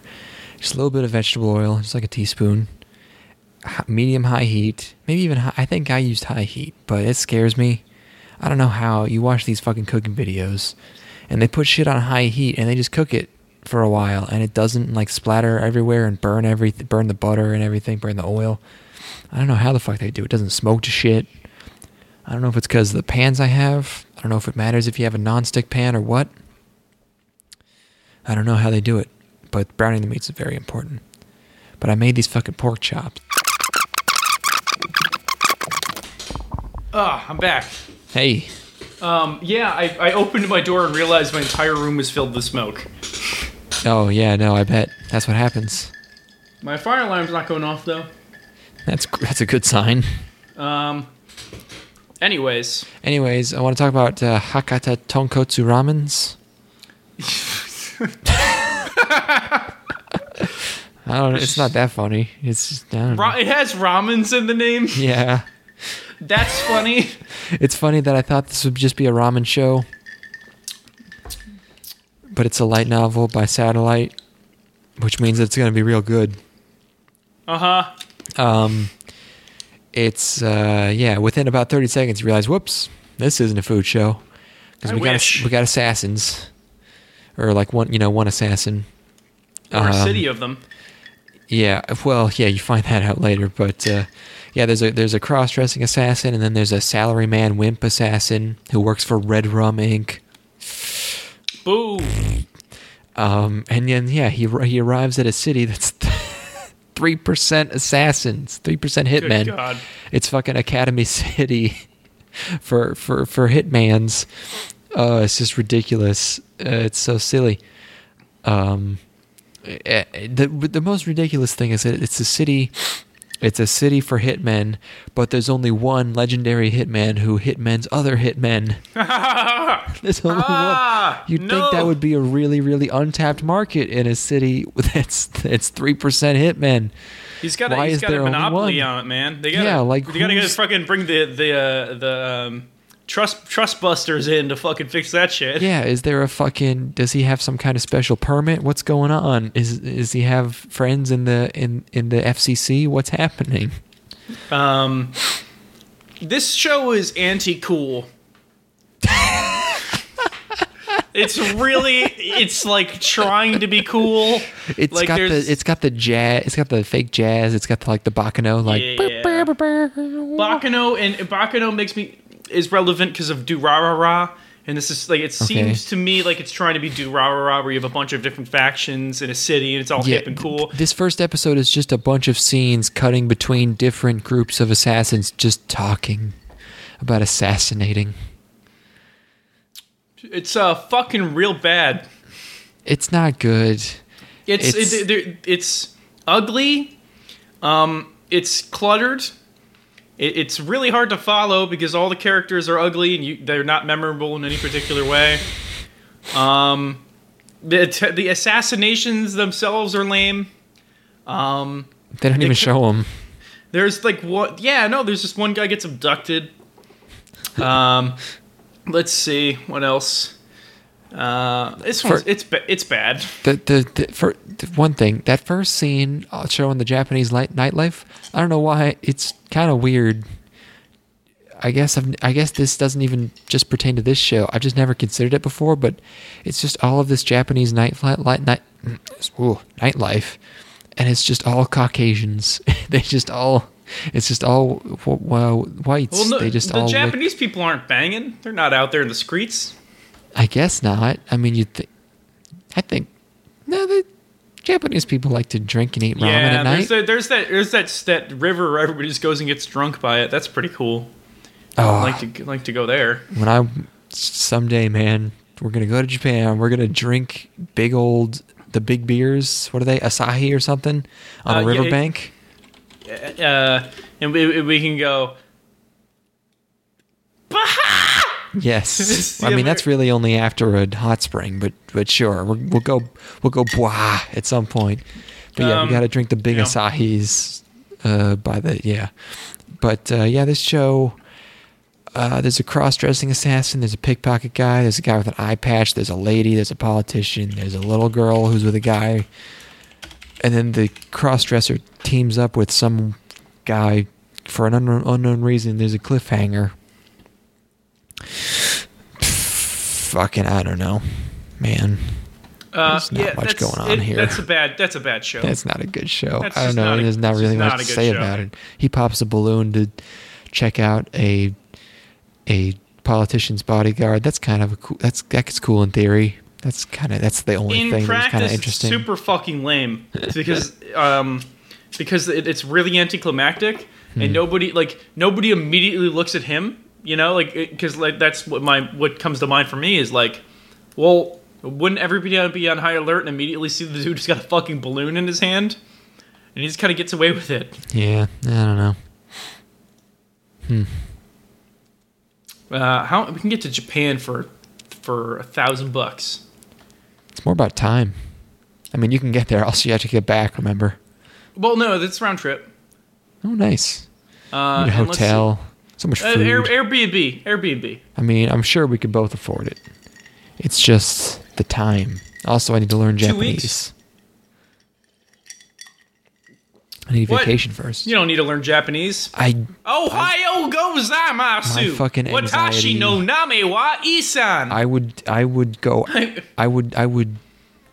B: Just a little bit of vegetable oil, just like a teaspoon. Medium high heat, maybe even high, I think I used high heat, but it scares me. I don't know how you watch these fucking cooking videos, and they put shit on high heat and they just cook it for a while, and it doesn't like splatter everywhere and burn everything, burn the butter and everything, burn the oil. I don't know how the fuck they do. It. It doesn't smoke to shit. I don't know if it's because the pans I have. I don't know if it matters if you have a non-stick pan or what. I don't know how they do it, but browning the meats is very important. But I made these fucking pork chops.
A: Ah, I'm back.
B: Hey,
A: Um, yeah, I, I opened my door and realized my entire room was filled with smoke.
B: oh yeah, no, I bet that's what happens.
A: My fire alarm's not going off though.
B: That's that's a good sign.
A: Um, Anyways,
B: Anyways, I want to talk about uh, Hakata Tonkotsu ramens. I don't know. It's not that funny. It's just, I don't know.
A: ra- it has ramens in the name.
B: Yeah.
A: That's funny.
B: It's funny that I thought this would just be a ramen show, but it's a light novel by Satelight, which means it's going to be real good.
A: Uh huh.
B: Um, it's uh, yeah. Within about thirty seconds, you realize, whoops, this isn't a food show because we
A: wish.
B: got we got assassins, or like one you know one assassin.
A: Or a
B: Um,
A: city of them.
B: Yeah, well, yeah, you find that out later, but uh, yeah, there's a there's a cross-dressing assassin, and then there's a salaryman wimp assassin who works for Red Rum Inc.
A: Boo.
B: Um, and then yeah, he he arrives at a city that's three percent assassins, three percent hitmen.
A: God.
B: It's fucking Academy City for for for hitmans. Uh, it's just ridiculous. Uh, it's so silly. Um, eh, eh, the the most ridiculous thing is that it's a city. It's a city for hitmen, but there's only one legendary hitman who hitmen's other hitmen. There's only
A: Ah,
B: one. You'd think that would be a really, really untapped market in a city that's that's three percent hitmen.
A: He's got
B: Why
A: a, he's
B: is
A: got
B: there
A: a monopoly on it, man. They gotta,
B: Yeah, like,
A: they gotta
B: who's-
A: fucking bring the the uh, the um, trust trust busters in to fucking fix that shit.
B: Yeah, is there a fucking? Does he have some kind of special permit? What's going on? Is is he have friends in the in in the FCC? What's happening?
A: Um, this show is anti cool. it's really it's like trying to be cool.
B: It's
A: Like,
B: got the it's got the jazz. It's got the fake jazz. It's got the, like the Baccano like.
A: Yeah. Baccano and Baccano makes me is relevant because of Durarara. And this is like it seems to me like it's trying to be do rah rah rah, where you have a bunch of different factions in a city and it's all hip and cool.
B: th- This first episode is just a bunch of scenes cutting between different groups of assassins just talking about assassinating.
A: It's uh fucking real bad.
B: It's not good.
A: It's
B: It's-
A: it, it, it's ugly. Um, it's cluttered. It, it's really hard to follow because all the characters are ugly and you, they're not memorable in any particular way. Um, the the assassinations themselves are lame. Um,
B: They don't even show them.
A: there's like what? Yeah, no. There's just one guy gets abducted. Um, let's see what else. Uh, this
B: for,
A: one's it's it's bad.
B: the the, the for the one thing that first scene uh, showing the Japanese light, nightlife. I don't know why it's kind of weird. I guess I've, I guess this doesn't even just pertain to this show. I've just never considered it before, but it's just all of this Japanese night light night ooh, nightlife, and it's just all Caucasians. they just all it's just all well whites.
A: Well, no,
B: they just
A: the
B: all look-
A: Japanese people aren't banging. They're not out there in the streets.
B: I guess not. I mean, you think? I think no. The Japanese people like to drink and eat ramen
A: yeah,
B: at night.
A: there's, there's that there's that that river where everybody just goes and gets drunk by it. That's pretty cool.
B: oh,
A: I like to like to go there.
B: when I someday, man, we're gonna go to Japan. We're gonna drink big old the big beers. What are they? Asahi or something on
A: Uh,
B: a
A: yeah,
B: riverbank.
A: Uh, and we, we can go. Baha!
B: yes, I mean that's really only after a hot spring, but but sure, we'll, we'll go we'll go blah at some point. But yeah,
A: Um,
B: we got to drink the big
A: yeah.
B: Asahis uh, by the yeah. But uh, yeah, this show. Uh, there's a cross-dressing assassin. There's a pickpocket guy. There's a guy with an eye patch. There's a lady. There's a politician. There's a little girl who's with a guy. And then the cross-dresser teams up with some guy for an unknown, unknown reason. There's a cliffhanger. Fucking, I don't know, man.
A: Uh,
B: There's not
A: yeah,
B: much
A: that's,
B: going on
A: it-
B: here.
A: That's a bad. That's a bad show.
B: That's not a good show.
A: That's
B: I don't know. There's not really much
A: not
B: to say
A: show.
B: about it. He pops a balloon to check out a a politician's bodyguard. That's kind of a cool. That's that's cool in theory. That's kind of that's the only
A: in
B: thing that's kind
A: practice,
B: of
A: it's
B: interesting.
A: super fucking lame because um, because it, it's really anticlimactic
B: Hmm.
A: and nobody like nobody immediately looks at him. You know, like because like that's what my what comes to mind for me is like, well, wouldn't everybody be on high alert and immediately see the dude who's got a fucking balloon in his hand, and he just kind of gets away with it.
B: yeah, I don't know. Hmm.
A: Uh, how we can get to Japan for for a thousand bucks?
B: It's more about time. I mean, you can get there. Also, you have to get back. Remember?
A: Well, no, that's round trip.
B: Oh, nice.
A: Uh,
B: Need
A: let's see.
B: hotel. So much
A: Uh. Air, Airbnb, Airbnb.
B: I mean, I'm sure we could both afford it. It's just the time. Also, I need to learn
A: Two
B: Japanese.
A: weeks?
B: I need
A: What?
B: vacation first.
A: You don't need to learn Japanese.
B: I
A: Ohio gozaimasu.
B: My fucking
A: Watashi
B: anxiety-
A: no name wa isan.
B: I would I would go I would I would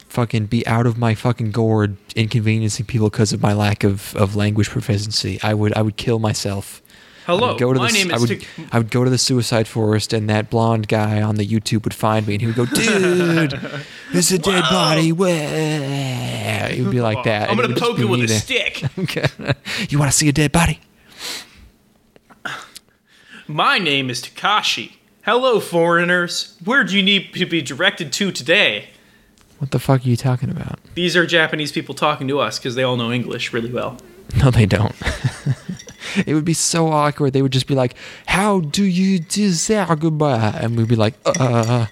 B: fucking be out of my fucking gourd inconveniencing people because of my lack of, of language proficiency. I would I would kill myself. I
A: Hello,
B: would go to
A: my
B: the,
A: name
B: I
A: is.
B: would,
A: Tik-
B: I would go to the suicide forest, and that blonde guy on the YouTube would find me, and he would go, "Dude, there's a dead
A: Wow.
B: body." Where? He would be like that.
A: I'm
B: and
A: gonna
B: would just
A: poke
B: be
A: you with
B: me
A: a
B: there.
A: stick.
B: Okay. you want to see a dead body?
A: My name is Takashi. Hello, foreigners. Where do you need to be directed to today?
B: What the fuck are you talking about?
A: These are Japanese people talking to us because they all know English really well.
B: No, they don't. it would be so awkward. They would just be like, "How do you do that, goodbye?" And we'd be like, "Uh."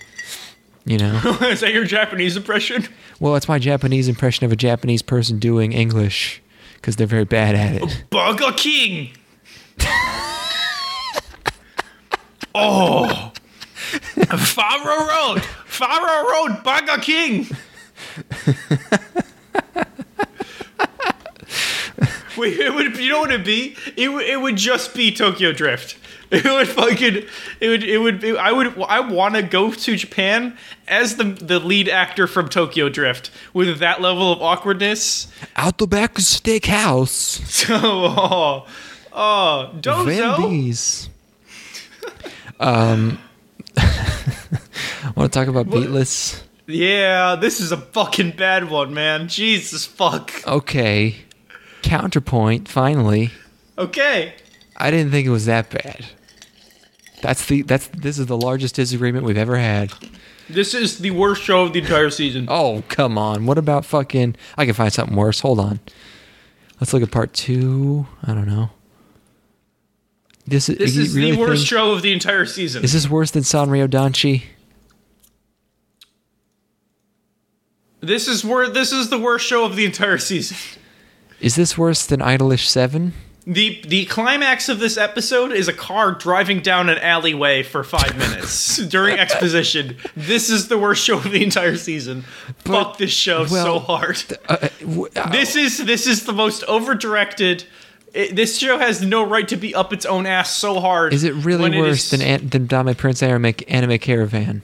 B: You know.
A: is that your Japanese impression?
B: Well, it's my Japanese impression of a Japanese person doing English because they're very bad at it.
A: Burger King. oh, Faro Road, Faro Road, Burger King. Wait, it would. You know what it'd be? It would. It would just be Tokyo Drift. It would fucking. It would. It would. Be, I would. I want to go to Japan as the the lead actor from Tokyo Drift with that level of awkwardness.
B: Outback Steakhouse.
A: So, oh, oh, Dozo.
B: Um, want to talk about Beatless?
A: Yeah, this is a fucking bad one, man. Jesus fuck.
B: Okay. Counterpoint. Finally,
A: Okay.
B: I didn't think it was that bad. That's the that's this is the largest disagreement we've ever had.
A: This is the worst show of the entire season.
B: Oh come on! What about fucking? I can find something worse. Hold on. Let's look at part two. I don't know. This is
A: This is
B: really
A: the worst
B: think-
A: show of the entire season.
B: Is this worse than Sanrio Danshi?
A: This is where this is the worst show of the entire season.
B: Is this worse than Idolish Seven?
A: The the climax of this episode is a car driving down an alleyway for five minutes during exposition. This is the worst show of the entire season. Fuck this show so hard.
B: Uh, uh, w- uh,
A: This is this is the most over directed. This show has no right to be up its own ass so hard.
B: is it really worse
A: is-
B: than An- than Dame Prince Anime, Anime Caravan?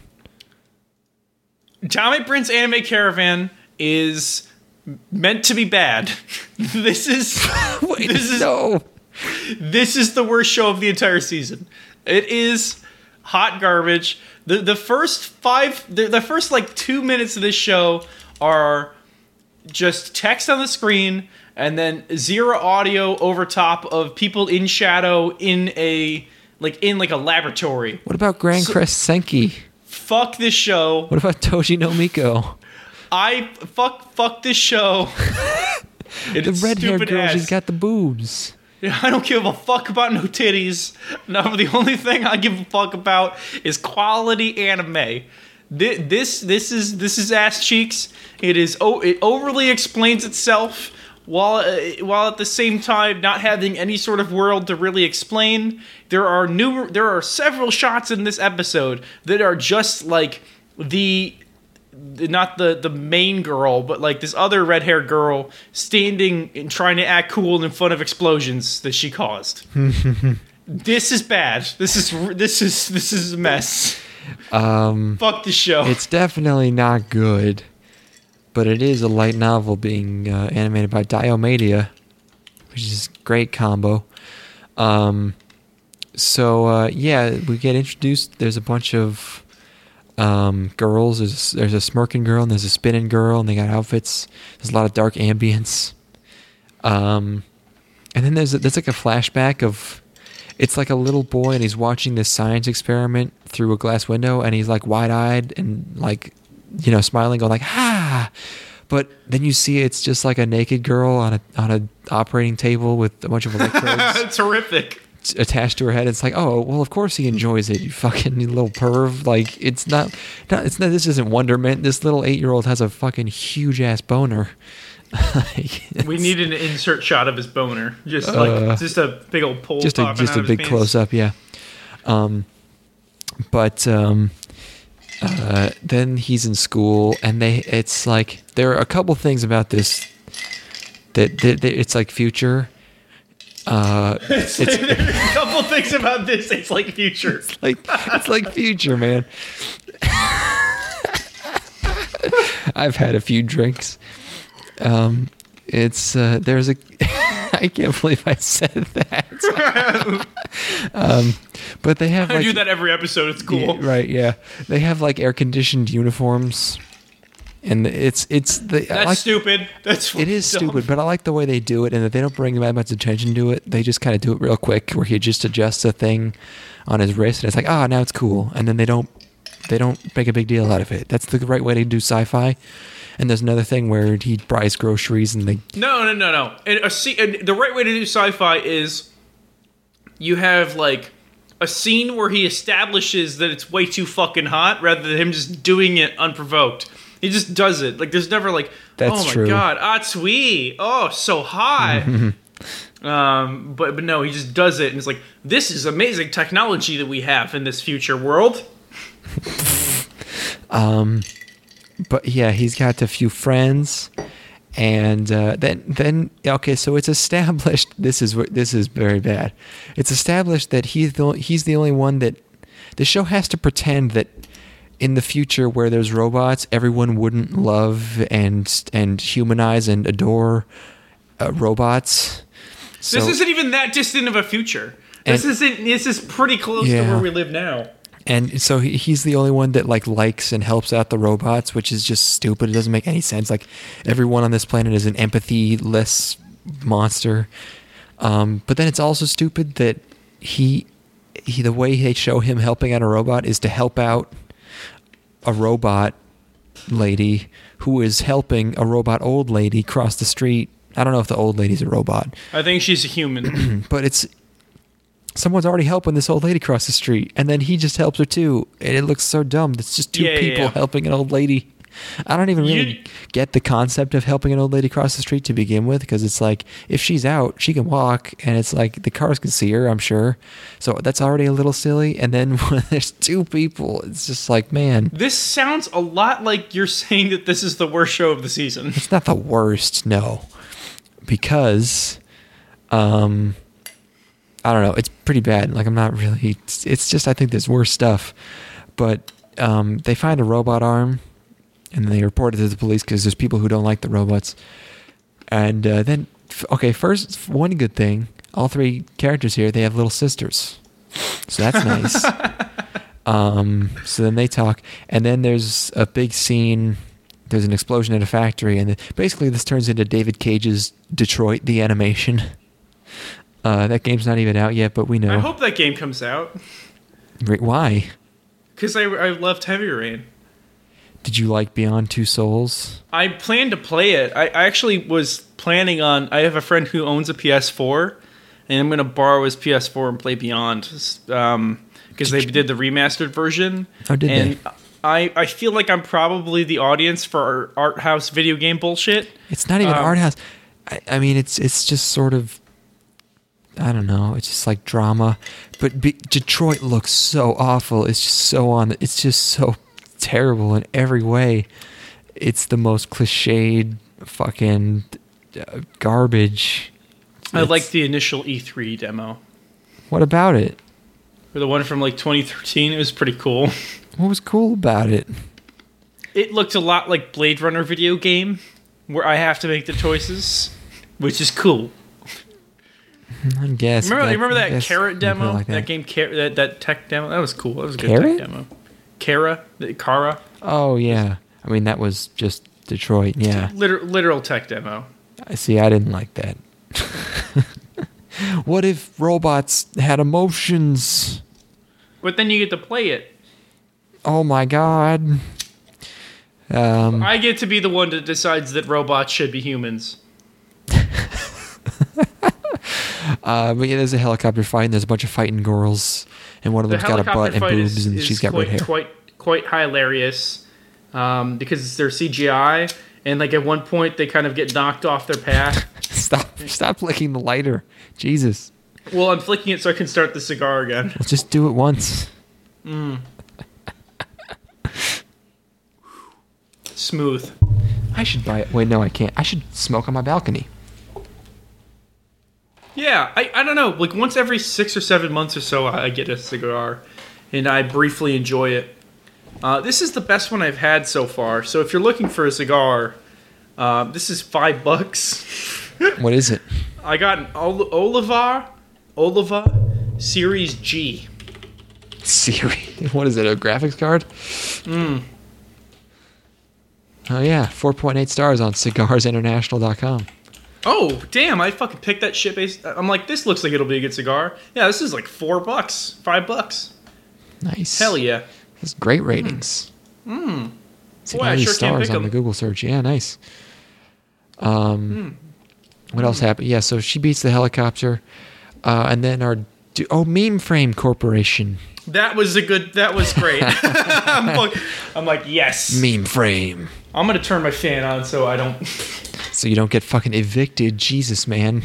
A: Tommy Prince Anime Caravan is meant to be bad. this is
B: Wait,
A: this is
B: no.
A: this is the worst show of the entire season. It is hot garbage. The the first five the, the first like 2 minutes of this show are just text on the screen and then zero audio over top of people in shadow in a like in like a laboratory.
B: What about Grancrest Senki?
A: Fuck this show.
B: What about Toji no Miko?
A: I fuck fuck this show.
B: The red haired girl, she's got the boobs.
A: I don't give a fuck about no titties. No, the only thing I give a fuck about is quality anime. Thi- This this is this is ass cheeks. It is oh it overly explains itself while uh, while at the same time not having any sort of world to really explain. There are new there are several shots in this episode that are just like the not the the main girl, but like this other red haired girl standing and trying to act cool in front of explosions that she caused. this is bad. This is this is this is a mess.
B: Um,
A: Fuck the show.
B: it's definitely not good, but it is a light novel being uh, animated by Diomedéa, which is a great combo. Um, so uh, yeah, we get introduced. There's a bunch of um, girls. There's there's a smirking girl and there's a spinning girl, and they got outfits. There's a lot of dark ambience. Um, and then there's a, there's like a flashback of it's like a little boy and he's watching this science experiment through a glass window and he's like wide eyed and like you know smiling, going like ah. But then you see it's just like a naked girl on a on a operating table with a bunch of electrodes.
A: Terrific.
B: Attached to her head. It's like, oh, well, of course he enjoys it. You fucking little perv. Like, it's not. not it's not. This isn't Wonderment. This little eight year old has a fucking huge ass boner. like,
A: We need an insert shot of his boner, just
B: Uh,
A: like just a big old pole.
B: just a just a big close up. Yeah. Um, but um, uh, then he's in school, and they. It's like there are a couple things about this that, that, that it's like future. Uh, it's
A: There's a couple things about this. It's like future.
B: like it's like future, man. I've had a few drinks. Um, it's uh, there's a. I can't believe I said that. um, but they have
A: I do that every episode. It's cool.
B: yeah, right? Yeah, they have like air conditioned uniforms, and it's it's the
A: That's
B: like,
A: stupid. That's
B: it is
A: dumb.
B: stupid, but I like the way they do it, and that they don't bring that much attention to it. They just kind of do it real quick, where he just adjusts a thing on his wrist, and it's like, ah, now it's cool, and then they don't they don't make a big deal out of it. That's the right way to do sci-fi. And there's another thing where he buys groceries, and they
A: No, no, no, no. And a scene, and the right way to do sci-fi is you have like a scene where he establishes that it's way too fucking hot, rather than him just doing it unprovoked. He just does it. Like there's never like,
B: That's
A: oh my
B: true.
A: god, ah, sweet, oh, so hot. um, but but no, he just does it, and it's like this is amazing technology that we have in this future world.
B: but yeah, he's got a few friends, and uh, then then okay, so it's established. This is this is very bad. It's established that he's the he's the only one that the show has to pretend that in the future where there's robots, everyone wouldn't love and and humanize and adore uh, robots. So,
A: this isn't even that distant of a future. This isn't. This is pretty close
B: Yeah.
A: to where we live now.
B: and so he, he's the only one that like likes and helps out the robots, which is just stupid. It doesn't make any sense. Like everyone on this planet is an empathy-less monster. Um, but then it's also stupid that he, he the way they show him helping out a robot is to help out a robot lady who is helping a robot old lady cross the street. I don't know if the old lady's a robot,
A: I think she's a human.
B: but it's someone's already helping this old lady cross the street, and then he just helps her too, and it looks so dumb. It's just two
A: Yeah, yeah,
B: people
A: yeah.
B: helping an old lady. I don't even really
A: You-
B: get the concept of helping an old lady cross the street to begin with, because it's like if she's out, she can walk, and it's like the cars can see her. I'm sure, so that's already a little silly. And then when there's two people, it's just like, man,
A: this sounds a lot like you're saying that this is the worst show of the season.
B: it's not the worst, no, because, um, I don't know, it's pretty bad. Like I'm not really. It's, it's just I think there's worse stuff, but um, they find a robot arm, and they report it to the police because there's people who don't like the robots, and uh, then okay, first one good thing, all three characters here they have little sisters, so that's nice. Um, so then they talk, and then there's a big scene. There's an explosion at a factory, and basically this turns into David Cage's Detroit: The Animation. Uh, that game's not even out yet, but we know
A: I hope that game comes out
B: Wait, why.
A: because I, I loved Heavy Rain.
B: Did you like Beyond Two Souls?
A: I plan to play it. I, I actually was planning on. I have a friend who owns a PS4, and I'm going to borrow his PS4 and play Beyond because they did the remastered version.
B: Oh, did
A: and
B: they?
A: I, I feel like I'm probably the audience for art house video game bullshit.
B: It's not even
A: Um,
B: art house. I, I mean, it's it's just sort of. I don't know. It's just like drama, but be, Detroit looks so awful. It's just so on. It's just so terrible in every way. It's the most cliched fucking uh, garbage.
A: I
B: It's-
A: like the initial E3 demo.
B: What about it?
A: Or the one from like 2013. It was pretty cool.
B: What was cool about it?
A: It looked a lot like Blade Runner video game, where I have to make the choices, which is cool.
B: I guess.
A: Remember,
B: I-
A: remember that carrot demo?
B: like
A: that. game, Car- that that tech demo. That was cool. That was a good
B: Carrot?
A: tech demo. Kara, Kara,
B: Oh yeah. I mean, that was just Detroit. Yeah.
A: literal, literal tech demo.
B: I see. I didn't like that. what if robots had emotions?
A: But then you get to play it.
B: Oh my god. Um,
A: I get to be the one that decides that robots should be humans.
B: Uh, but yeah, there's a helicopter fight, and there's a bunch of fighting girls, and one of
A: The
B: them's got a butt and boobs,
A: is,
B: and
A: is
B: she's got
A: quite,
B: red hair.
A: quite quite hilarious um, because they're CGI and like at one point they kind of get knocked off their path.
B: Stop! Stop licking the lighter. Jesus.
A: well, I'm flicking it so I can start the cigar again.
B: Let's just do it once.
A: Smooth.
B: I should buy it. Wait, no, I can't. I should smoke on my balcony.
A: Yeah, I, I don't know. Like once every six or seven months or so, I I get a cigar, and I briefly enjoy it. Uh, this is the best one I've had so far. So if you're looking for a cigar, uh, this is five bucks.
B: What is it?
A: I got an Ol- Oliva, Oliva Series G.
B: Siri. What is it? A graphics card?
A: Hmm.
B: Oh yeah, 4.8 stars on cigarsinternational.com.
A: Oh damn! I fucking picked that shit. Based. I'm like, this looks like it'll be a good cigar. Yeah, this is like four bucks, five bucks.
B: Nice.
A: Hell yeah!
B: That's great ratings. Mm. See
A: Boy,
B: all
A: I
B: these
A: sure can't
B: stars on the Google search. Yeah, nice. Um, what else happened? Yeah, so she beats the helicopter, uh, and then our du- oh MemeFrame corporation
A: That was a good. That was great. I'm, like, I'm like, yes.
B: MemeFrame.
A: I'm gonna turn my fan on so I don't.
B: So you don't get fucking evicted. Jesus, man.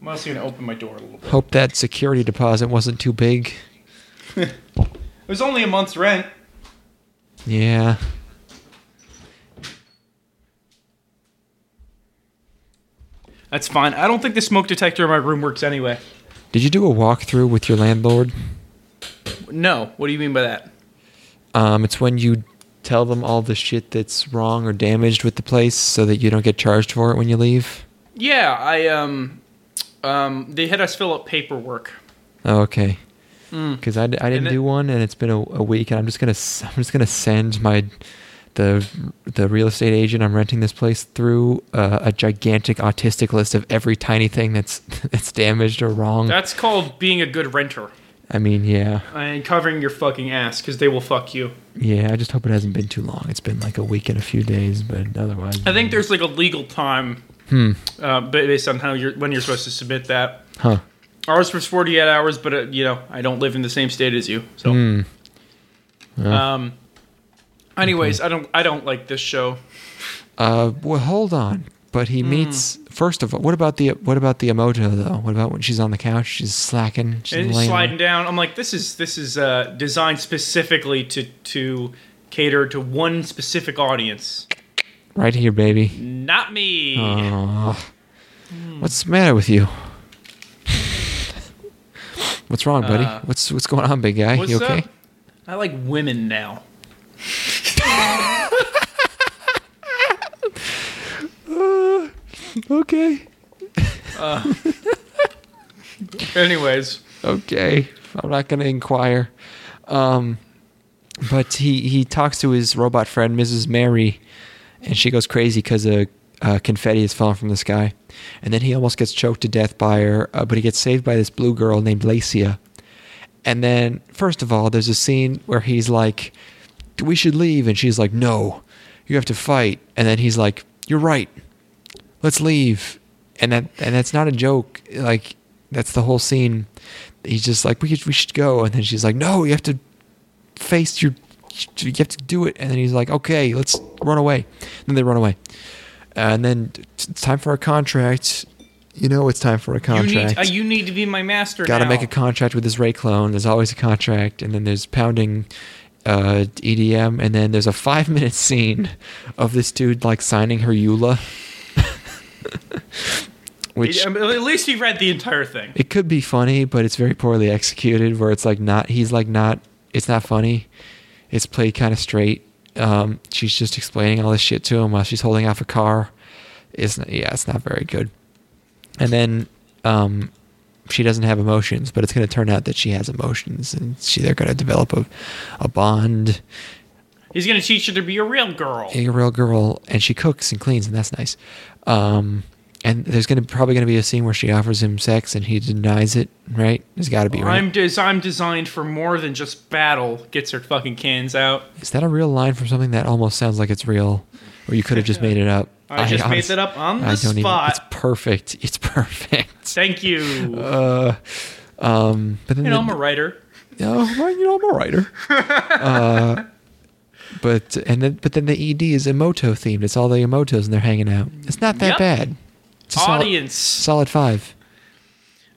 A: I'm also gonna open my door a little bit.
B: Hope that security deposit wasn't too big.
A: It was only a month's rent.
B: Yeah.
A: That's fine. I don't think the smoke detector in my room works anyway.
B: Did you do a walkthrough with your landlord?
A: No. What do you mean by that?
B: Um, it's when you tell them all the shit that's wrong or damaged with the place so that you don't get charged for it when you leave.
A: Yeah, I um, um, they had us fill out paperwork.
B: Oh, okay. Because I I didn't
A: it-
B: do one, and it's been a, a week, and I'm just gonna I'm just gonna send my the the real estate agent I'm renting this place through uh, a gigantic autistic list of every tiny thing that's that's damaged or wrong.
A: That's called being a good renter
B: I mean, yeah,
A: and covering your fucking ass because they will fuck you.
B: yeah. I just hope it hasn't been too long. It's been like a week and a few days, but otherwise,
A: I think there's like a legal time,
B: Hmm.
A: uh, based on how you're when you're supposed to submit that.
B: Huh.
A: Ours was 48 hours, but uh, you know I don't live in the same state as you, so.
B: Hmm. Yeah.
A: Um. Anyways, I don't I don't like this show.
B: Uh, well, hold on. But he meets first of all. What about the what about the imouto though? What about when she's on the couch? She's slacking. She's
A: sliding down. I'm like, this is this is uh, designed specifically to to cater to one specific audience,
B: right here, baby.
A: not me.
B: Aw. What's the matter with you? What's wrong, buddy?
A: Uh,
B: what's what's going on, big guy? You okay?
A: up? I like women now.
B: Okay.
A: Anyways,
B: Okay. I'm not gonna inquire. Um, but he he talks to his robot friend, Mrs. Mary, and she goes crazy because a uh, confetti is falling from the sky, and then he almost gets choked to death by her. Uh, but he gets saved by this blue girl named Lacia. And then, first of all, there's a scene where he's like, "We should leave," and she's like, "No, you have to fight." And then he's like, "You're right. Let's leave." And that and that's not a joke. Like that's the whole scene. He's just like, "We could, we should go," and then she's like, "No, you have to face your, you have to do it." And then he's like, "Okay, let's run away." And then they run away, and then it's time for a contract. You know, it's time for a
A: you
B: contract.
A: need uh, you need to be my master.
B: Got to make a contract with this Rei clone. There's always a contract, and then there's pounding uh, EDM, and then there's a five minute scene of this dude like signing her EULA. Which
A: at least you read the entire thing.
B: it could be funny, but it's very poorly executed. Where it's like not, he's like not, it's not funny. It's played kind of straight. Um, she's just explaining all this shit to him while she's holding off a car. It's not, yeah, it's not very good. And then um, she doesn't have emotions, but it's going to turn out that she has emotions, and she they're going to develop a, a bond.
A: He's gonna teach her to be a real girl.
B: A real girl, and she cooks and cleans, and that's nice. Um, and there's going to probably going to be a scene where she offers him sex, and he denies it. Right? There's got to be. Right?
A: I'm des- I'm designed for more than just battle. Gets her fucking cans out.
B: Is that a real line from something that almost sounds like it's real, or you could have just made it up?
A: I, just made
B: honest-
A: that up on the
B: I don't
A: spot.
B: even. It's perfect. It's perfect.
A: Thank you.
B: Uh, um, but then
A: you know,
B: the-
A: I'm a writer.
B: Oh, well, you know, I'm a writer. uh, but and then but then the ED is Imouto themed. It's all the Imoutos and they're hanging out. It's not that
A: Yep.
B: bad. It's a solid,
A: Audience.
B: solid five.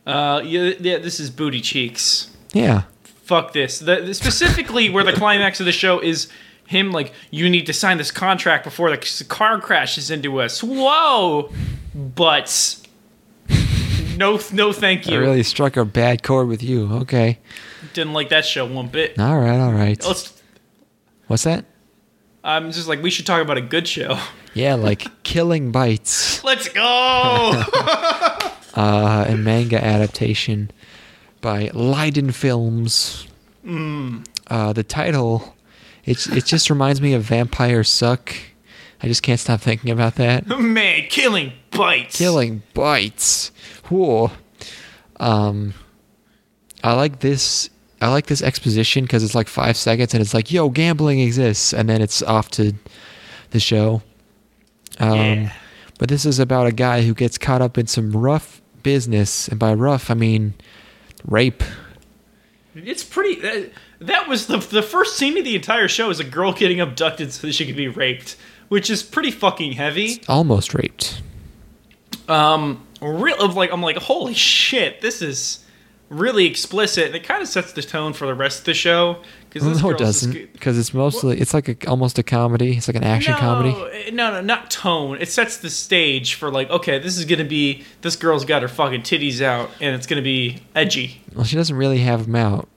A: Uh, yeah, yeah, this is booty cheeks.
B: Yeah.
A: Fuck this. The, the- specifically, where the climax of the show is him like, you need to sign this contract before the c- car crashes into us. Whoa, but no, no, thank
B: I
A: you.
B: really struck a bad chord with you. Okay.
A: Didn't like that show one bit.
B: All right. All right.
A: Let's.
B: What's that?
A: I'm just like, we should talk about a good show.
B: Yeah, like Killing Bites,
A: Let's go.
B: uh, a manga adaptation by Liden Films. Uh, the title, it's it just reminds me of Vampire Suck. I just can't stop thinking about that.
A: Man, killing bites.
B: Killing bites. Whoa. Um, I like this. I like this exposition because it's like five seconds and it's like, "Yo, gambling exists," and then it's off to the show. Um,
A: Yeah.
B: But this is about a guy who gets caught up in some rough business, and by rough I mean rape.
A: It's pretty. That, that was the the first scene of the entire show is a girl getting abducted so that she could be raped, which is pretty fucking heavy.
B: Almost raped.
A: Um, real like I'm like, holy shit, this is really explicit, and it kind of sets the tone for the rest of the show because
B: no, it doesn't, because it's mostly it's like a, almost a comedy. It's like an action
A: no,
B: comedy.
A: eh, No, no, not tone. It sets the stage for like, okay, this is gonna be this girl's got her fucking titties out, and it's gonna be edgy.
B: Well, she doesn't really have them out,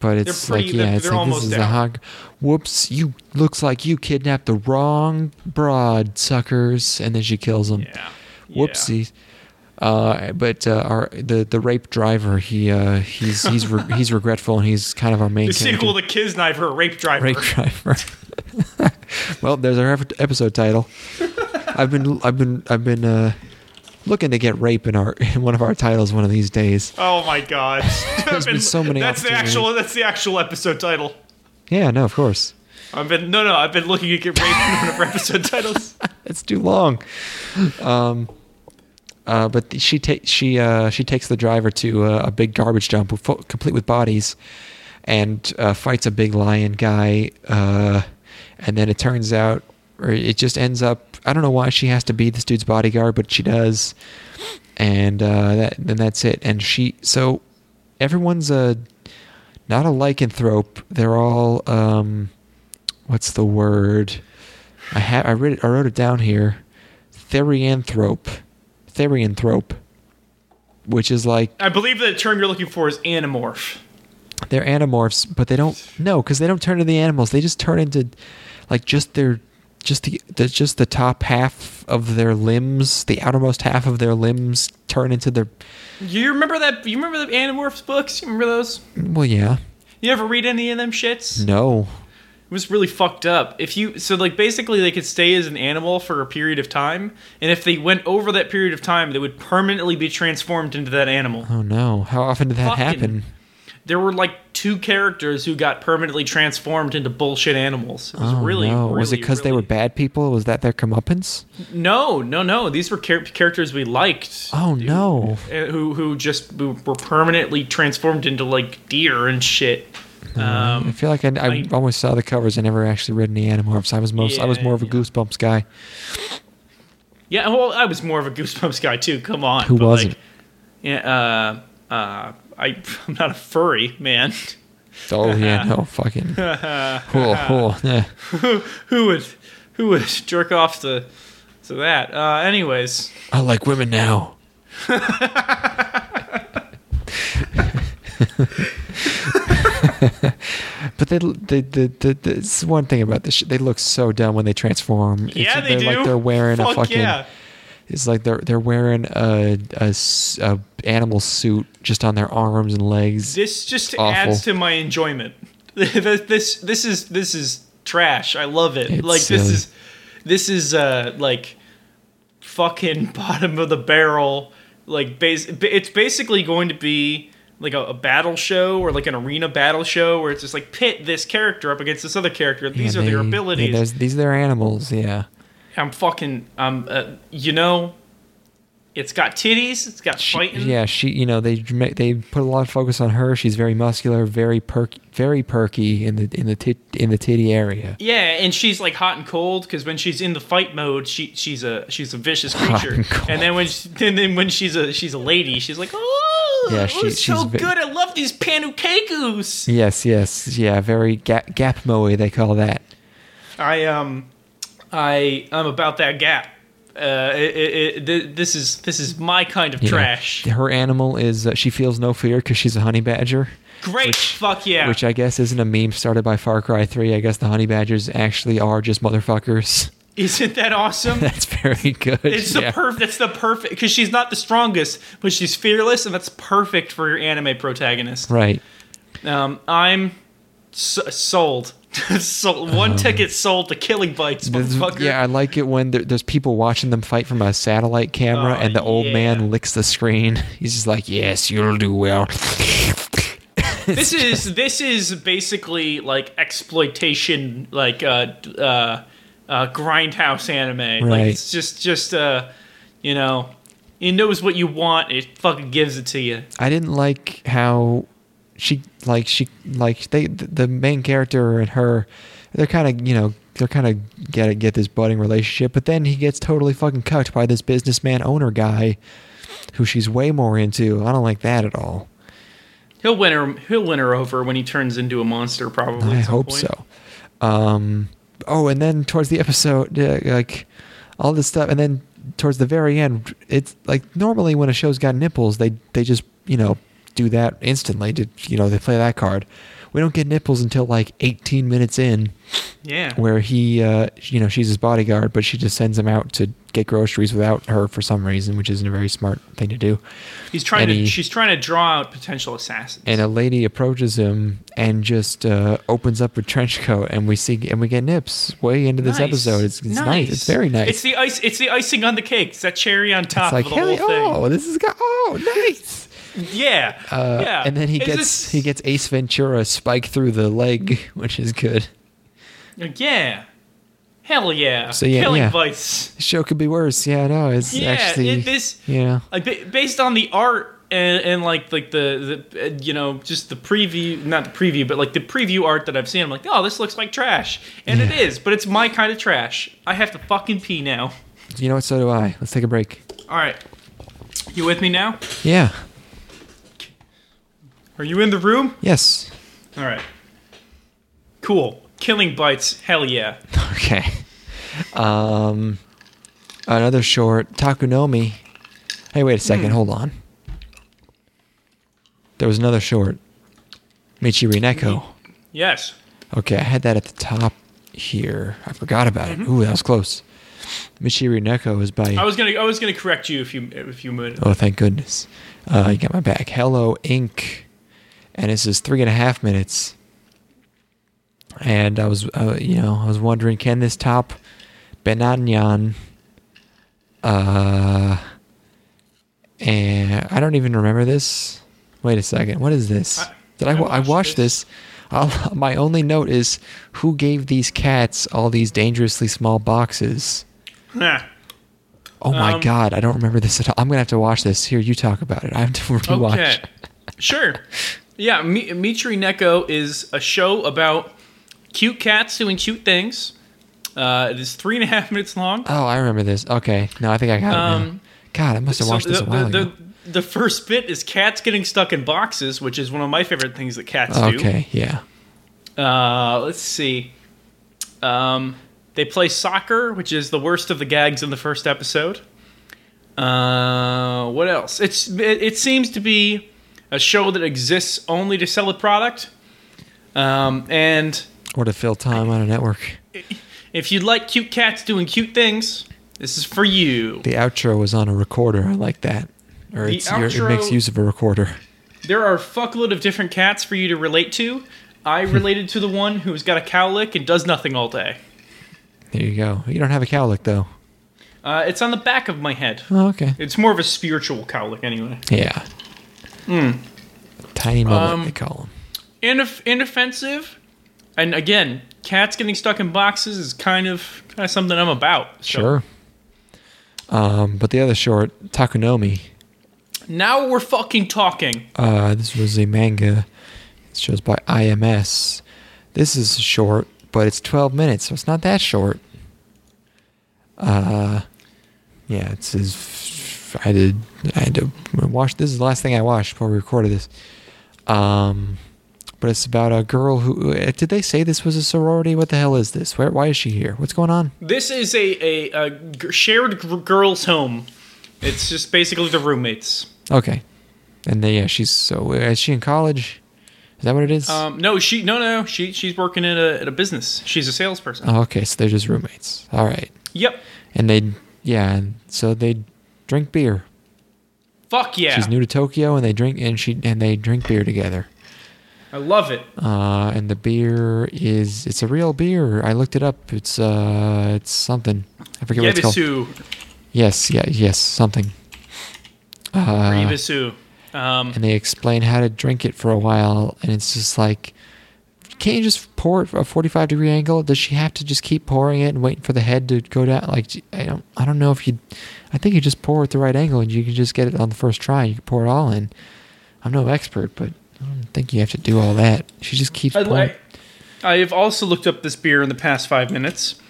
B: but it's
A: pretty-
B: like
A: they're-
B: yeah, it's
A: they're
B: like this is a
A: out.
B: hog. Whoops! You looks like you kidnapped the wrong broad, suckers, and then she kills him.
A: Yeah.
B: Whoopsie. Uh, but uh, our the the rape driver he uh, he's he's re- he's regretful and he's kind of our main
A: The sequel
B: character.
A: to Kids Knife, her rape driver.
B: rape driver. well, there's our episode title. I've been I've been I've been uh, looking to get rape in our in one of our titles one of these days.
A: Oh my god!
B: There's been so many
A: That's the actual. That's the actual episode title.
B: Yeah, no, of course.
A: I've been no, no. I've been looking to get raped in one of our episode titles.
B: It's too long. Um, uh, but she takes she uh, she takes the driver to uh, a big garbage dump complete with bodies, and uh, fights a big lion guy. Uh, and then it turns out, or it just ends up. I don't know why she has to be this dude's bodyguard, but she does. And that then that's it. And she so everyone's a not a lycanthrope. They're all um, what's the word? I ha- I read it, I wrote it down here. Therianthrope. Therianthrope. Which is like
A: I believe the term you're looking for is Animorph.
B: they're Animorphs, but they don't no, because they don't turn into the animals. They just turn into like just their just the, the just the top half of their limbs, the outermost half of their limbs turn into their
A: You remember that? You remember the Animorphs books? You remember those?
B: well, yeah.
A: You ever read any of them shits?
B: No.
A: It was really fucked up. If you so like basically they could stay as an animal for a period of time, and if they went over that period of time, they would permanently be transformed into that animal.
B: Oh no. How often did that
A: Fucking-
B: happen?
A: There were like two characters who got permanently transformed into bullshit animals. It was
B: oh
A: really,
B: no. was it
A: really,
B: because they were bad people? Was that their comeuppance?
A: No, no, no. These were char- characters we liked.
B: Oh no.
A: uh, Who who just were permanently transformed into like deer and shit.
B: I
A: Um,
B: feel like I, I,
A: I-
B: always saw the covers. I never actually read any Animorphs. I was most I was more of a
A: yeah.
B: Goosebumps guy.
A: yeah, well, I was more of a Goosebumps guy too. Come on,
B: Who wasn't?
A: Like, yeah, uh, uh, I I'm not a furry man.
B: Oh yeah, no fucking. oh, oh, yeah.
A: who would who would jerk off to to that? Uh, anyways,
B: I like women now. but they, they, they, they, this is one thing about this. Shit. They look so dumb when they transform. It's
A: yeah,
B: like
A: they
B: they're
A: do.
B: Like they're wearing a fucking.
A: yeah.
B: It's like they're they're wearing a a animal suit just on their arms and legs.
A: This just
B: awful.
A: adds to my enjoyment. this this this is this is trash. I love it.
B: It's
A: like
B: silly.
A: this is this is uh like fucking bottom of the barrel. Like base, it's basically going to be like a, a battle show or like an arena battle show where it's just like pit this character up against this other character. These
B: Yeah,
A: are their abilities.
B: yeah, these are their animals. Yeah.
A: I'm fucking um uh, you know it's got titties, it's got
B: She,
A: fighting.
B: yeah, she. You know, they they put a lot of focus on her. She's very muscular, very perky, very perky in the in the tit, in the titty area.
A: Yeah, and she's like hot and cold because when she's in the fight mode, she she's a she's a vicious creature.
B: and.
A: And then when she, and then when she's a she's a lady, she's like, oh,
B: Yeah, she-
A: so
B: she's ve-
A: good. I love these panukekus.
B: Yes, yes, yeah, very gap gap moe they call that.
A: I um, I I'm about that gap. Uh, it, it, it, this is this is my kind of
B: know,
A: trash.
B: her animal is uh, she feels no fear because she's a honey badger,
A: Great, fuck yeah.
B: which I guess isn't a meme started by Far Cry Three. I guess the honey badgers actually are just motherfuckers.
A: Isn't that awesome?
B: That's very good.
A: It's the
B: yeah.
A: perfect. That's the perfect because she's not the strongest, but she's fearless, and that's perfect for your anime protagonist.
B: right.
A: Um, I'm s- sold. sold. One ticket sold to Killing Bites, motherfucker.
B: yeah, I like it when there, there's people watching them fight from a satellite camera,
A: Oh,
B: and the old
A: yeah.
B: man licks the screen. He's just like, "Yes, you'll do well."
A: This is this is basically like exploitation, like uh, uh, uh, grindhouse anime. Like it's just just uh, you know, it knows what you want. It fucking gives it to you.
B: I didn't like how she like she like they the main character and her they're kind of you know they're kind of get get this budding relationship, but then he gets totally fucking cucked by this businessman owner guy who she's way more into. I don't like that at all.
A: He'll win her. He'll win her over when he turns into a monster. Probably.
B: I hope
A: point.
B: so. Um, oh, and then towards the episode, uh, like all this stuff, and then towards the very end, it's like normally when a show's got nipples, they they just you know do that instantly. To you know they play that card. We don't get nipples until like 18 minutes in,
A: Yeah.
B: where he, uh, you know, she's his bodyguard, but she just sends him out to get groceries without her for some reason, which isn't a very smart thing to do.
A: He's trying
B: and
A: to.
B: he-
A: she's trying to draw out potential assassins.
B: and a lady approaches him and just uh, opens up a trench coat and we see and we get nips way into this
A: Nice.
B: episode it's, it's nice. it's very nice
A: It's the ice. It's the icing on the cake. It's that cherry on top
B: It's like
A: of the whole thing.
B: oh this is go- oh nice
A: Yeah.
B: uh,
A: yeah.
B: and then he gets he gets ace ventura spike through the leg which is good
A: Yeah. Hell yeah.
B: So, yeah,
A: Killing
B: yeah.
A: Vice.
B: the show could be worse yeah no it's
A: Yeah.
B: actually
A: it, this
B: yeah
A: like based on the art and, and like like the, the you know just the preview not the preview but like the preview art that I've seen I'm like oh this looks like trash and it
B: Yeah.
A: is but it's my kind of trash I have to fucking pee now
B: you know what so do i let's take a break
A: all right you with me now
B: yeah
A: are you in the room?
B: Yes.
A: All right. Cool. Killing bites. Hell yeah.
B: Okay. Um another short takunomi. Hey wait a second.
A: Hmm.
B: hold on. There was another short. Mitchiri Neko.
A: Yes.
B: Okay i had that at the top here. I forgot about it. Ooh that was close. Mitchiri Neko is by
A: Mm-hmm. I was gonna I was gonna correct you if you if you would
B: oh thank goodness. Uh, you got my back. Hello inc and this is three and a half minutes and i was uh, you know i was wondering can this top Bananya uh and i don't even remember this wait a second what is this
A: I-
B: did i,
A: I
B: wa- I
A: watched
B: watched this, I'll, my only note is who gave these cats all these dangerously small boxes
A: Huh.
B: Oh my
A: Um,
B: god, I don't remember this at all. I'm gonna have to watch this. Here, you talk about it. I have to rewatch.
A: Okay. sure. Yeah, Mi- Mitchiri Neko is a show about cute cats doing cute things. Uh, it is three and a half minutes long.
B: Oh, I remember this. Okay, no, I think I got it. Now.
A: Um,
B: God, I must have
A: So
B: watched this
A: the,
B: a while
A: the,
B: ago.
A: the, the first bit is cats getting stuck in boxes, which is one of my favorite things that cats do.
B: Okay, yeah.
A: Uh, let's see. Um, they play soccer, which is the worst of the gags in the first episode. Uh, what else? It's it, it seems to be a show that exists only to sell a product. Um, and
B: Or to fill time on a network.
A: if you'd like cute cats doing cute things, this is for you.
B: The outro was on a recorder. I like that. Or
A: The
B: it's, your, it makes use of a recorder.
A: There are a fuckload of different cats for you to relate to. I related to the one who's got a cowlick and does nothing all day.
B: There you go. You don't have a cowlick though.
A: Uh, it's on the back of my head.
B: Oh, okay.
A: It's more of a spiritual cowlick, anyway.
B: Yeah. Tiny mullet,
A: Um,
B: they call them.
A: Inoff- inoffensive, and again, cats getting stuck in boxes is kind of kind of something I'm about. So
B: Sure. Um, but the other short, Takunomi,
A: Now we're fucking talking.
B: uh, this was a manga. It shows by IMS. This is short, but it's 12 minutes, so it's not that short. Uh, yeah, it's his. I did. I had to watch. This is the last thing I watched before we recorded this. Um, but it's about a girl who. uh, Did they say this was a sorority? What the hell is this? Where? Why is she here? What's going on?
A: This is a a, shared g- girls' home. It's just basically the roommates.
B: Okay, and then, yeah, she's so. Is she in college? Is that what it is?
A: Um, no, she no no she she's working at a at a business. She's a salesperson.
B: oh, okay, so they're just roommates. All right,
A: Yep.
B: and they, yeah, and so they drink beer.
A: Fuck yeah.
B: She's new to Tokyo, and they drink and she and they drink beer together.
A: I love it.
B: Uh, and the beer is it's a real beer. I looked it up. It's uh, it's something. I forget what it's called.
A: Yebisu.
B: Yes, yeah, yes, something. Uh,
A: Yebisu. Um,
B: and they explain how to drink it for a while, and it's just like, can't you just pour it at a forty-five degree angle? Does she have to just keep pouring it and waiting for the head to go down? Like, I don't, I don't know if you. I think you just pour it at the right angle, and you can just get it on the first try. You can pour it all in. I'm no expert, but I don't think you have to do all that. She just keeps
A: I,
B: pouring.
A: I, I have also looked up this beer in the past five minutes,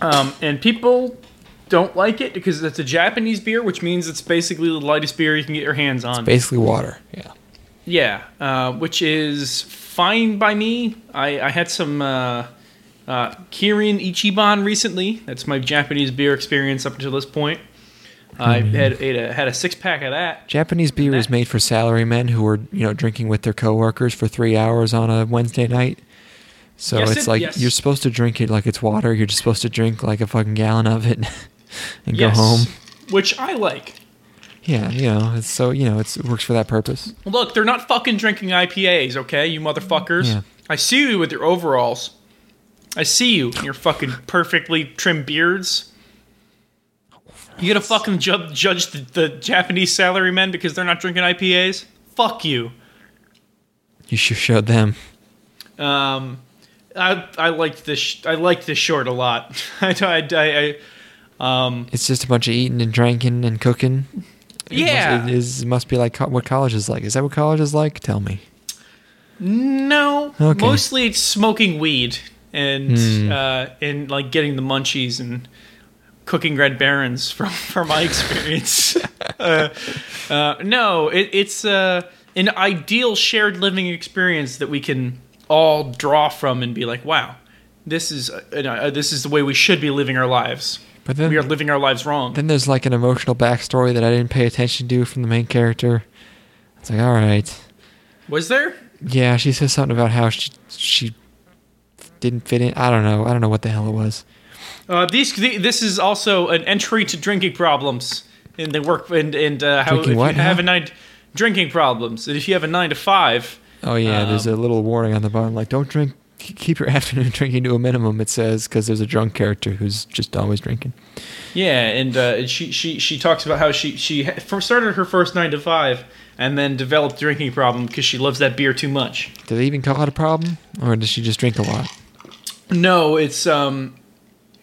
A: um, and people don't like it because it's a Japanese beer, which means it's basically the lightest beer you can get your hands on.
B: Basically, water. Yeah.
A: Yeah, uh, which is fine by me. I, I had some uh, uh, Kirin Ichiban recently. That's my Japanese beer experience up until this point. I had ate a, had a six pack of that.
B: Japanese beer is made for salarymen who are, you know, drinking with their coworkers for three hours on a Wednesday night. So
A: Yes,
B: it's
A: it-
B: like
A: yes.
B: you're supposed to drink it like it's water. You're just supposed to drink like a fucking gallon of it and
A: Yes,
B: go home.
A: which I like.
B: Yeah, you know, it's so you know, it's, it works for that purpose.
A: Look, they're not fucking drinking IPAs, okay, you motherfuckers.
B: Yeah.
A: I see you with your overalls. I see you in your fucking perfectly trimmed beards. You gonna fucking ju- judge the, the Japanese salarymen because they're not drinking IPAs? Fuck you.
B: You should show them.
A: Um, I I liked this. Sh- I liked this short a lot. I, I, I, um,
B: It's just a bunch of eating and drinking and cooking.
A: Yeah.
B: it is it must be like co- what college is like. Is that what college is like? Tell me.
A: no.
B: Okay.
A: Mostly it's smoking weed and
B: Hmm.
A: uh, and like getting the munchies and cooking red barons from from my experience. uh, uh, no, it, it's uh, an ideal shared living experience that we can all draw from and be like, wow, this is uh, uh, this is the way we should be living our lives.
B: But then
A: We are living our lives wrong.
B: then there's like an emotional backstory that I didn't pay attention to from the main character. It's like, all right.
A: Was there?
B: Yeah, she says something about how she she didn't fit in. I don't know. I don't know what the hell it was.
A: Uh, these the, this is also an entry to drinking problems in the work and and uh, how
B: Drinking
A: if
B: what
A: you have a nine drinking problems and if you have a nine to five.
B: Oh yeah, there's
A: Um,
B: a little warning on the bottom, like don't drink, keep your afternoon drinking to a minimum. It says because there's a drunk character who's just always drinking.
A: Yeah, and uh, she she she talks about how she she started her first nine to five and then developed drinking problem because she loves that beer too much.
B: Do they even call it a problem, or does she just drink a lot?
A: No, it's um,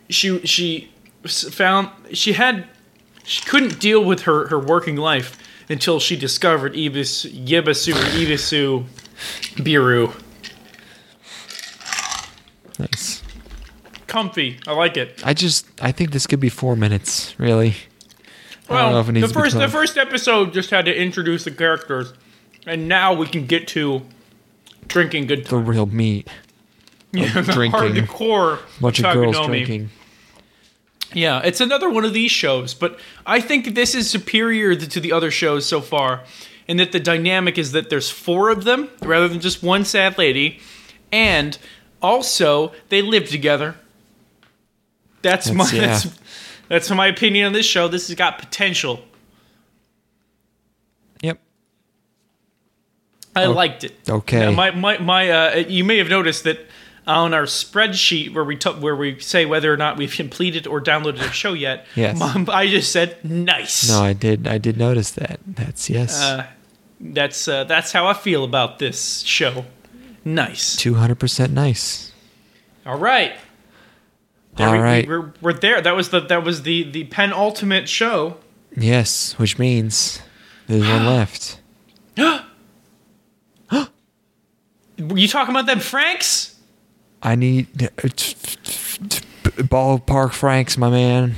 A: she she found she had she couldn't deal with her her working life until she discovered Ibis Yebasu or Ibisu Biru.
B: Nice.
A: Comfy, I like it.
B: I just I think this could be four minutes. Really. I don't know
A: Well,
B: if it needs
A: the first the first episode just had to introduce the characters, and now we can get to drinking good
B: The real meat.
A: yeah, the
B: drinking.
A: hardcore
B: Bunch of girls drinking.
A: Yeah, it's another one of these shows, but I think this is superior to the other shows so far, in that the dynamic is that there's four of them rather than just one sad lady, and also they live together. That's, my
B: That's- yeah.
A: that's, that's my opinion on this show. This has got potential.
B: Yep.
A: I
B: Oh,
A: liked it.
B: okay.
A: Now, my my my. Uh, you may have noticed that on our spreadsheet where we t- where we say whether or not we've completed or downloaded a show yet.
B: Yes.
A: Mom, I just said nice.
B: No, I did. I did notice that. That's yes.
A: Uh, that's uh, that's how I feel about this show. Nice.
B: Two hundred percent nice.
A: All right. There
B: All
A: we,
B: right.
A: We're, we're there. That was the that was the the penultimate show.
B: Yes, which means there's one left. Huh?
A: You talking about them Franks?
B: I need ballpark franks, my man.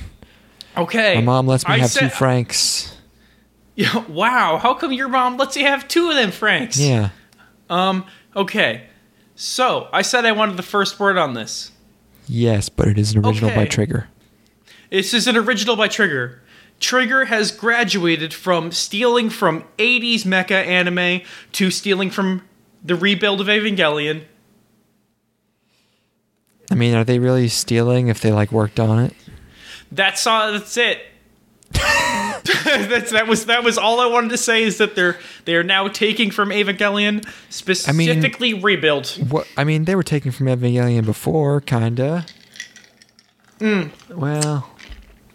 A: Okay.
B: My mom lets me
A: I
B: have
A: said-
B: two franks.
A: Yeah, wow. How come your mom lets you have two of them Franks?
B: Yeah.
A: Um. Okay. So I said I wanted the first word on this.
B: Yes, but it is an original by Trigger.
A: This is an original by Trigger. Trigger has graduated from stealing from 80s mecha anime to stealing from the rebuild of Evangelion.
B: I mean, are they really stealing if they like worked on it?
A: That's all. That's it. that's that was that was all I wanted to say is that they're they are now taking from Evangelion specifically rebuild.
B: What I mean, they were taking from Evangelion before, kinda.
A: Hmm.
B: Well,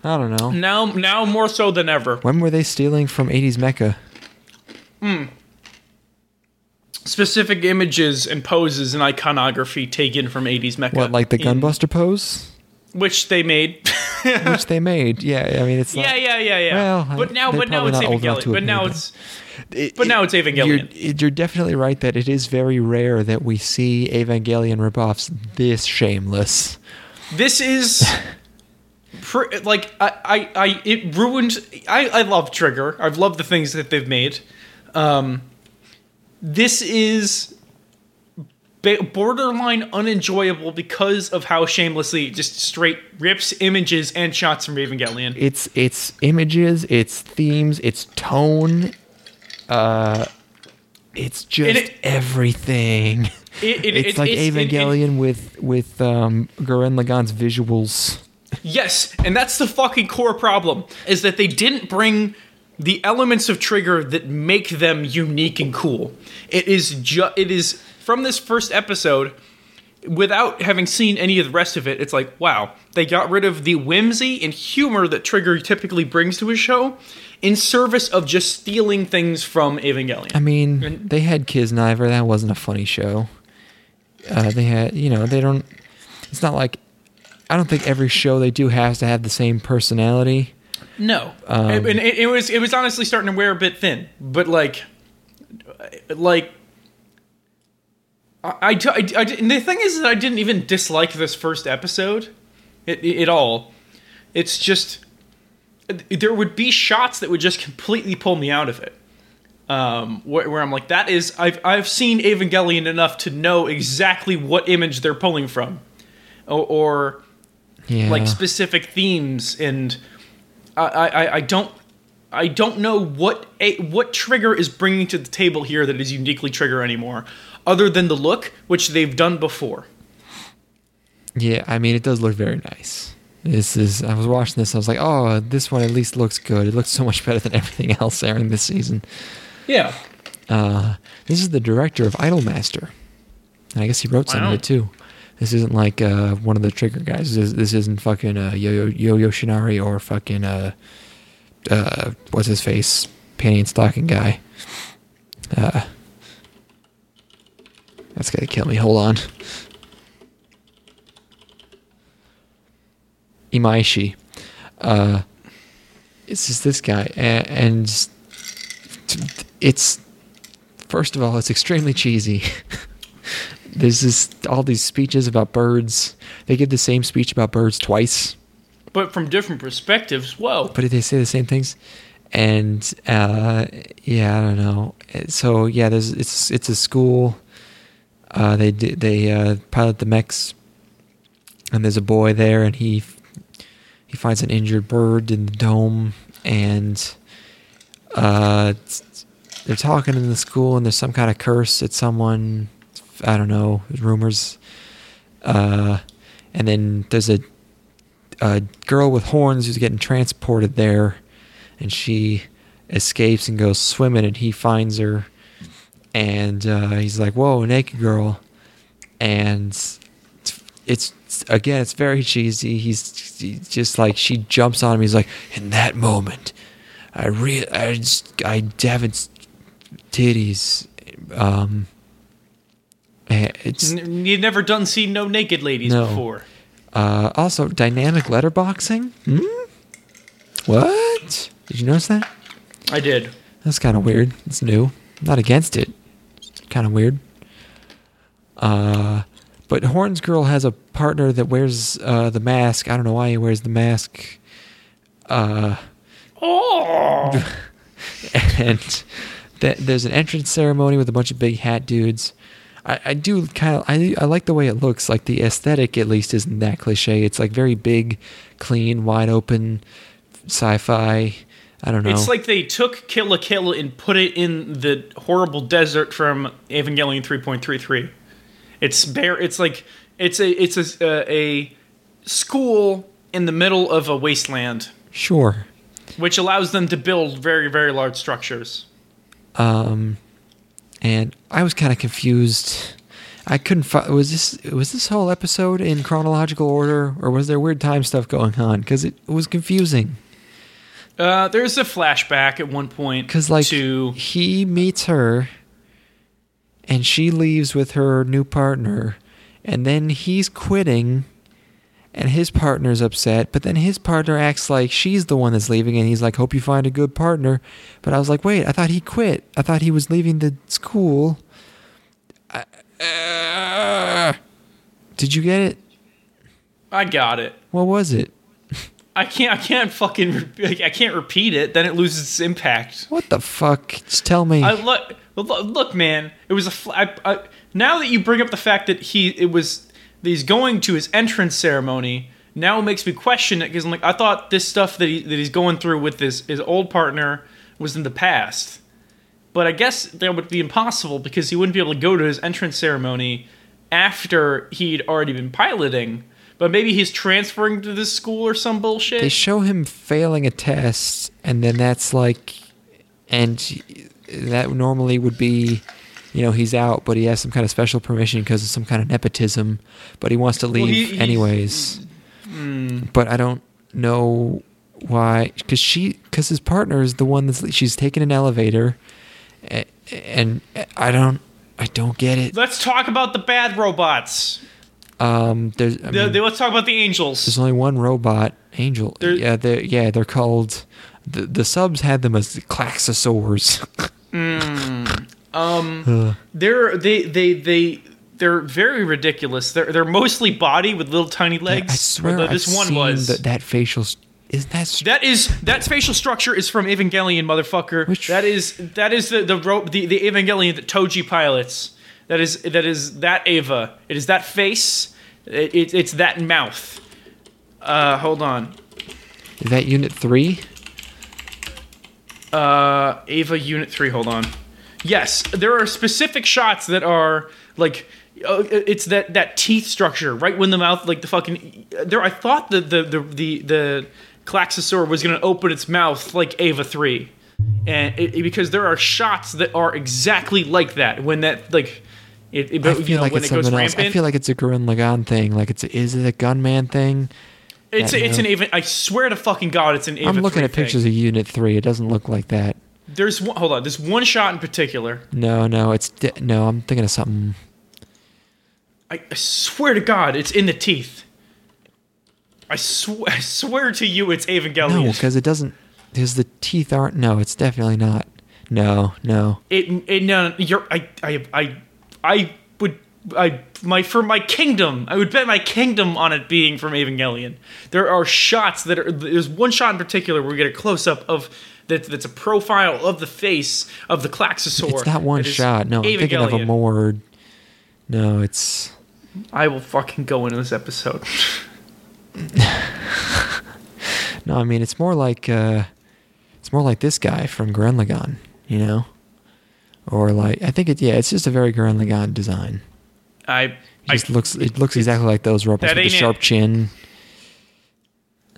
B: I don't know.
A: Now now more so than ever.
B: When were they stealing from 80s mecha?
A: Specific images and poses and iconography taken from 80s mecha.
B: What, like the
A: in-
B: Gunbuster pose,
A: which they made.
B: which they made? Yeah, I mean, it's
A: yeah,
B: not,
A: yeah, yeah, yeah.
B: Well,
A: but now but now it's
B: probably not old enough to
A: Evangelion. But now it's
B: It-
A: but now it's Evangelion.
B: You're, you're definitely right that it is very rare that we see Evangelion ripoffs this shameless.
A: This is pr- like I, I, I it ruined. I, I love Trigger. I've loved the things that they've made. Um, this is borderline unenjoyable because of how shamelessly it just straight rips images and shots from Evangelion.
B: It's it's images, it's themes, it's tone. Uh, it's just
A: it-
B: everything.
A: It, it,
B: it's
A: it-
B: like
A: it's- it- it-
B: Evangelion with with um, Gurren Lagann's visuals.
A: Yes, and that's the fucking core problem is that they didn't bring the elements of Trigger that make them unique and cool. It is just it is from this first episode without having seen any of the rest of it. It's like, wow, they got rid of the whimsy and humor that Trigger typically brings to his show in service of just stealing things from Evangelion.
B: I mean,
A: And-
B: they had Kiznaiver. That wasn't a funny show. Uh, they had, you know, they don't. It's not like I don't think every show they do has to have the same personality.
A: No,
B: Um,
A: and it, it was it was honestly starting to wear a bit thin. But like, like, I, I, I, I- and the thing is that I didn't even dislike this first episode, it, it, all. It's just there would be shots that would just completely pull me out of it. Um, where, where I'm like, that is I've I've seen Evangelion enough to know exactly what image they're pulling from, or. or
B: Yeah,
A: like specific themes and I, I, I don't I don't know what a, what trigger is bringing to the table here that is uniquely trigger anymore, other than the look, which they've done before.
B: yeah. I mean, it does look very nice. This is. I was watching this. I was like, oh, this one at least looks good. It looks so much better than everything else airing this season.
A: Yeah,
B: Uh, this is the director of Idolmaster. I guess he wrote some
A: Wow.
B: of it too. This isn't like uh, one of the Trigger guys. This, this isn't fucking uh, Yo Yo Yo Yoshinari or fucking uh, uh, what's his face, panty and stocking guy. Uh, that's gonna kill me. Hold on. Imaishi. Uh, it's just this guy, and, and it's first of all, it's extremely cheesy. There's this all these speeches about birds. They give the same speech about birds twice,
A: but from different perspectives. Whoa.
B: but they say the same things. And uh, yeah, I don't know. So yeah, there's it's it's a school. Uh, they they uh, pilot the mechs, and there's a boy there, and he he finds an injured bird in the dome, and uh, they're talking in the school, and there's some kind of curse at someone. I don't know. Rumors. Uh, and then there's a a girl with horns who's getting transported there, and she escapes and goes swimming, and he finds her, and uh, he's like, "Whoa, naked girl," and it's, it's again, it's very cheesy. He's, he's just like she jumps on him. He's like, "In that moment, I re I just I haven't titties." Um, Eh, It's
A: N- you'd never done seen no naked ladies
B: No.
A: before.
B: uh, also dynamic letterboxing. Hmm? What? Did you notice that?
A: I did.
B: That's kind of weird. It's new. Not against it. Kind of weird. Uh, but Horns Girl has a partner that wears uh, the mask. I don't know why he wears the mask. Uh,
A: Oh,
B: and th- there's an entrance ceremony with a bunch of big hat dudes. I, I do kind of I, I like the way it looks. Like the aesthetic, at least, isn't that cliche. It's like very big, clean, wide open, sci-fi. I don't know.
A: it's like they took Kill la Kill and put it in the horrible desert from Evangelion 3.33. It's bare. It's like it's a it's a, uh, a school in the middle of a wasteland,
B: sure.
A: which allows them to build very very large structures.
B: Um, and I was kind of confused. I couldn't. Fi- was this was this whole episode in chronological order, or was there weird time stuff going on? Because it was confusing.
A: Uh, there's a flashback at one point
B: Because like
A: to
B: he meets her, and she leaves with her new partner, and then he's quitting, and his partner's upset. But then his partner acts like she's the one that's leaving, and he's like, "Hope you find a good partner." But I was like, "Wait, I thought he quit. I thought he was leaving the school." I- uh, did you get it?
A: I got it.
B: What was it?
A: I can't. I can't fucking. I can't repeat it. Then it loses its impact.
B: What the fuck? Just tell me.
A: I look. Look, man. It was a. Fl- I, I, now that you bring up the fact that he, it was, he's going to his entrance ceremony. Now it makes me question it because I'm like, I thought this stuff that he that he's going through with his his old partner was in the past, but I guess that would be impossible because he wouldn't be able to go to his entrance ceremony after he'd already been piloting. But maybe he's transferring to this school or some bullshit.
B: they show him failing a test and then that's like and that normally would be you know he's out but he has some kind of special permission because of some kind of nepotism but he wants to leave
A: he- he's-
B: anyways hmm. but i don't know why because she because his partner is the one that's she's taking an elevator a- and i don't i don't get it
A: Let's talk about the bad robots.
B: Um there's I
A: The-
B: mean,
A: the- let's talk about the angels.
B: There's only one robot, Angel.
A: There-
B: yeah, they're yeah, they're called. The the subs had them as Klaxosaurs.
A: Um, they're they they they they're very ridiculous. They're they're mostly body with little tiny legs.
B: I swear,
A: Although
B: I've
A: this one
B: seen
A: was.
B: that, that facial. Isn't that?
A: that is that facial structure is from Evangelion, motherfucker.
B: Which-
A: that is that is the the ro- the, the Evangelion that Toji pilots. That is that is that Eva. It is that face. It, it, it's that mouth. Uh, hold on.
B: Is that Unit Three?
A: Uh, Eva Unit 3, hold on. Yes, there are specific shots that are like uh, it's that that teeth structure right when the mouth like the fucking there I thought the the the the, the Klaxosaur was going to open its mouth like Eva 3. And it, because there are shots that are exactly like that when that like it, it
B: I
A: you know
B: like
A: when
B: it's
A: it goes
B: something else.
A: rampant.
B: I feel like it's a Gurren Lagann thing. Like it's a, is it a gunman thing?
A: it's
B: that
A: it's an even. I swear to fucking god it's an Eva
B: I'm looking
A: 3
B: at
A: thing.
B: pictures of Unit Three. It doesn't look like that.
A: There's one, hold on, there's one shot in particular.
B: No, no, it's no. I'm thinking of something.
A: I, I swear to God, it's in the teeth. I, sw- I swear to you, it's Evangelion.
B: No, because it doesn't. Because the teeth aren't. No, it's definitely not. No, no.
A: it, it no, you're I, I, I, I would I my for my kingdom. I would bet my kingdom on it being from Evangelion. There are shots that are. There's one shot in particular where we get a close up of that. That's a profile of the face of the Klaxosaur.
B: It's not one
A: that is
B: shot. No, I'm thinking of a more. No, it's.
A: I will fucking go into this episode.
B: No, I mean it's more like uh, it's more like this guy from Gurren Lagann, you know, or like I think it. Yeah, it's just a very Gurren Lagann design.
A: I.
B: It
A: I
B: looks. It looks exactly like those robots with the
A: ain't it.
B: sharp chin.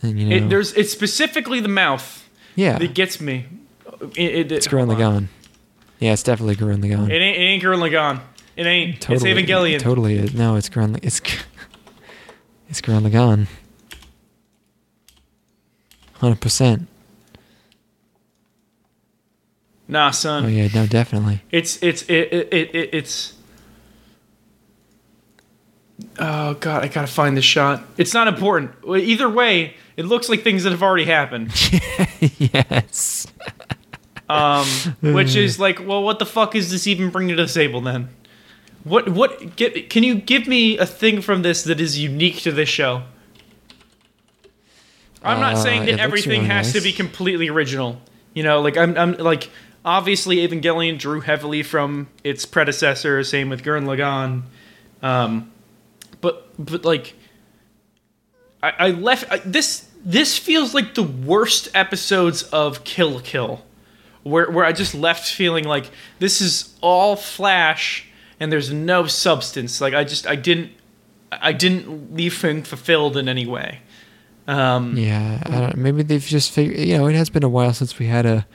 B: And you know,
A: it, there's it's specifically the mouth
B: yeah,
A: that gets me. It, it,
B: it's Gurren. Lagann. Yeah, it's definitely Gurren Lagann.
A: It ain't, it ain't Gurren Lagann. It ain't.
B: totally,
A: it's Evangelion.
B: Totally, is. no, it's Gurren. It's it's Gurren Lagann. Hundred percent.
A: Nah, son.
B: Oh yeah, no, definitely.
A: It's it's it, it, it, it it's Oh god, I gotta find the shot. It's not important. Either way, it looks like things that have already happened.
B: yes.
A: Um, which is like, well, what the fuck is this even bringing to the table then? What what get? Can you give me a thing from this that is unique to this show? I'm not
B: Uh,
A: saying that everything
B: really
A: has to be completely original. You know, like I'm, I'm like obviously Evangelion drew heavily from its predecessor. Same with Gurren Lagann. Um, but but like I, I left I, this. This feels like the worst episodes of Kill Kill, where where I just left feeling like this is all flash and there's no substance. Like I just I didn't I didn't leave feeling fulfilled in any way. Um,
B: Yeah, maybe they've just figured. You know, it has been a while since we had a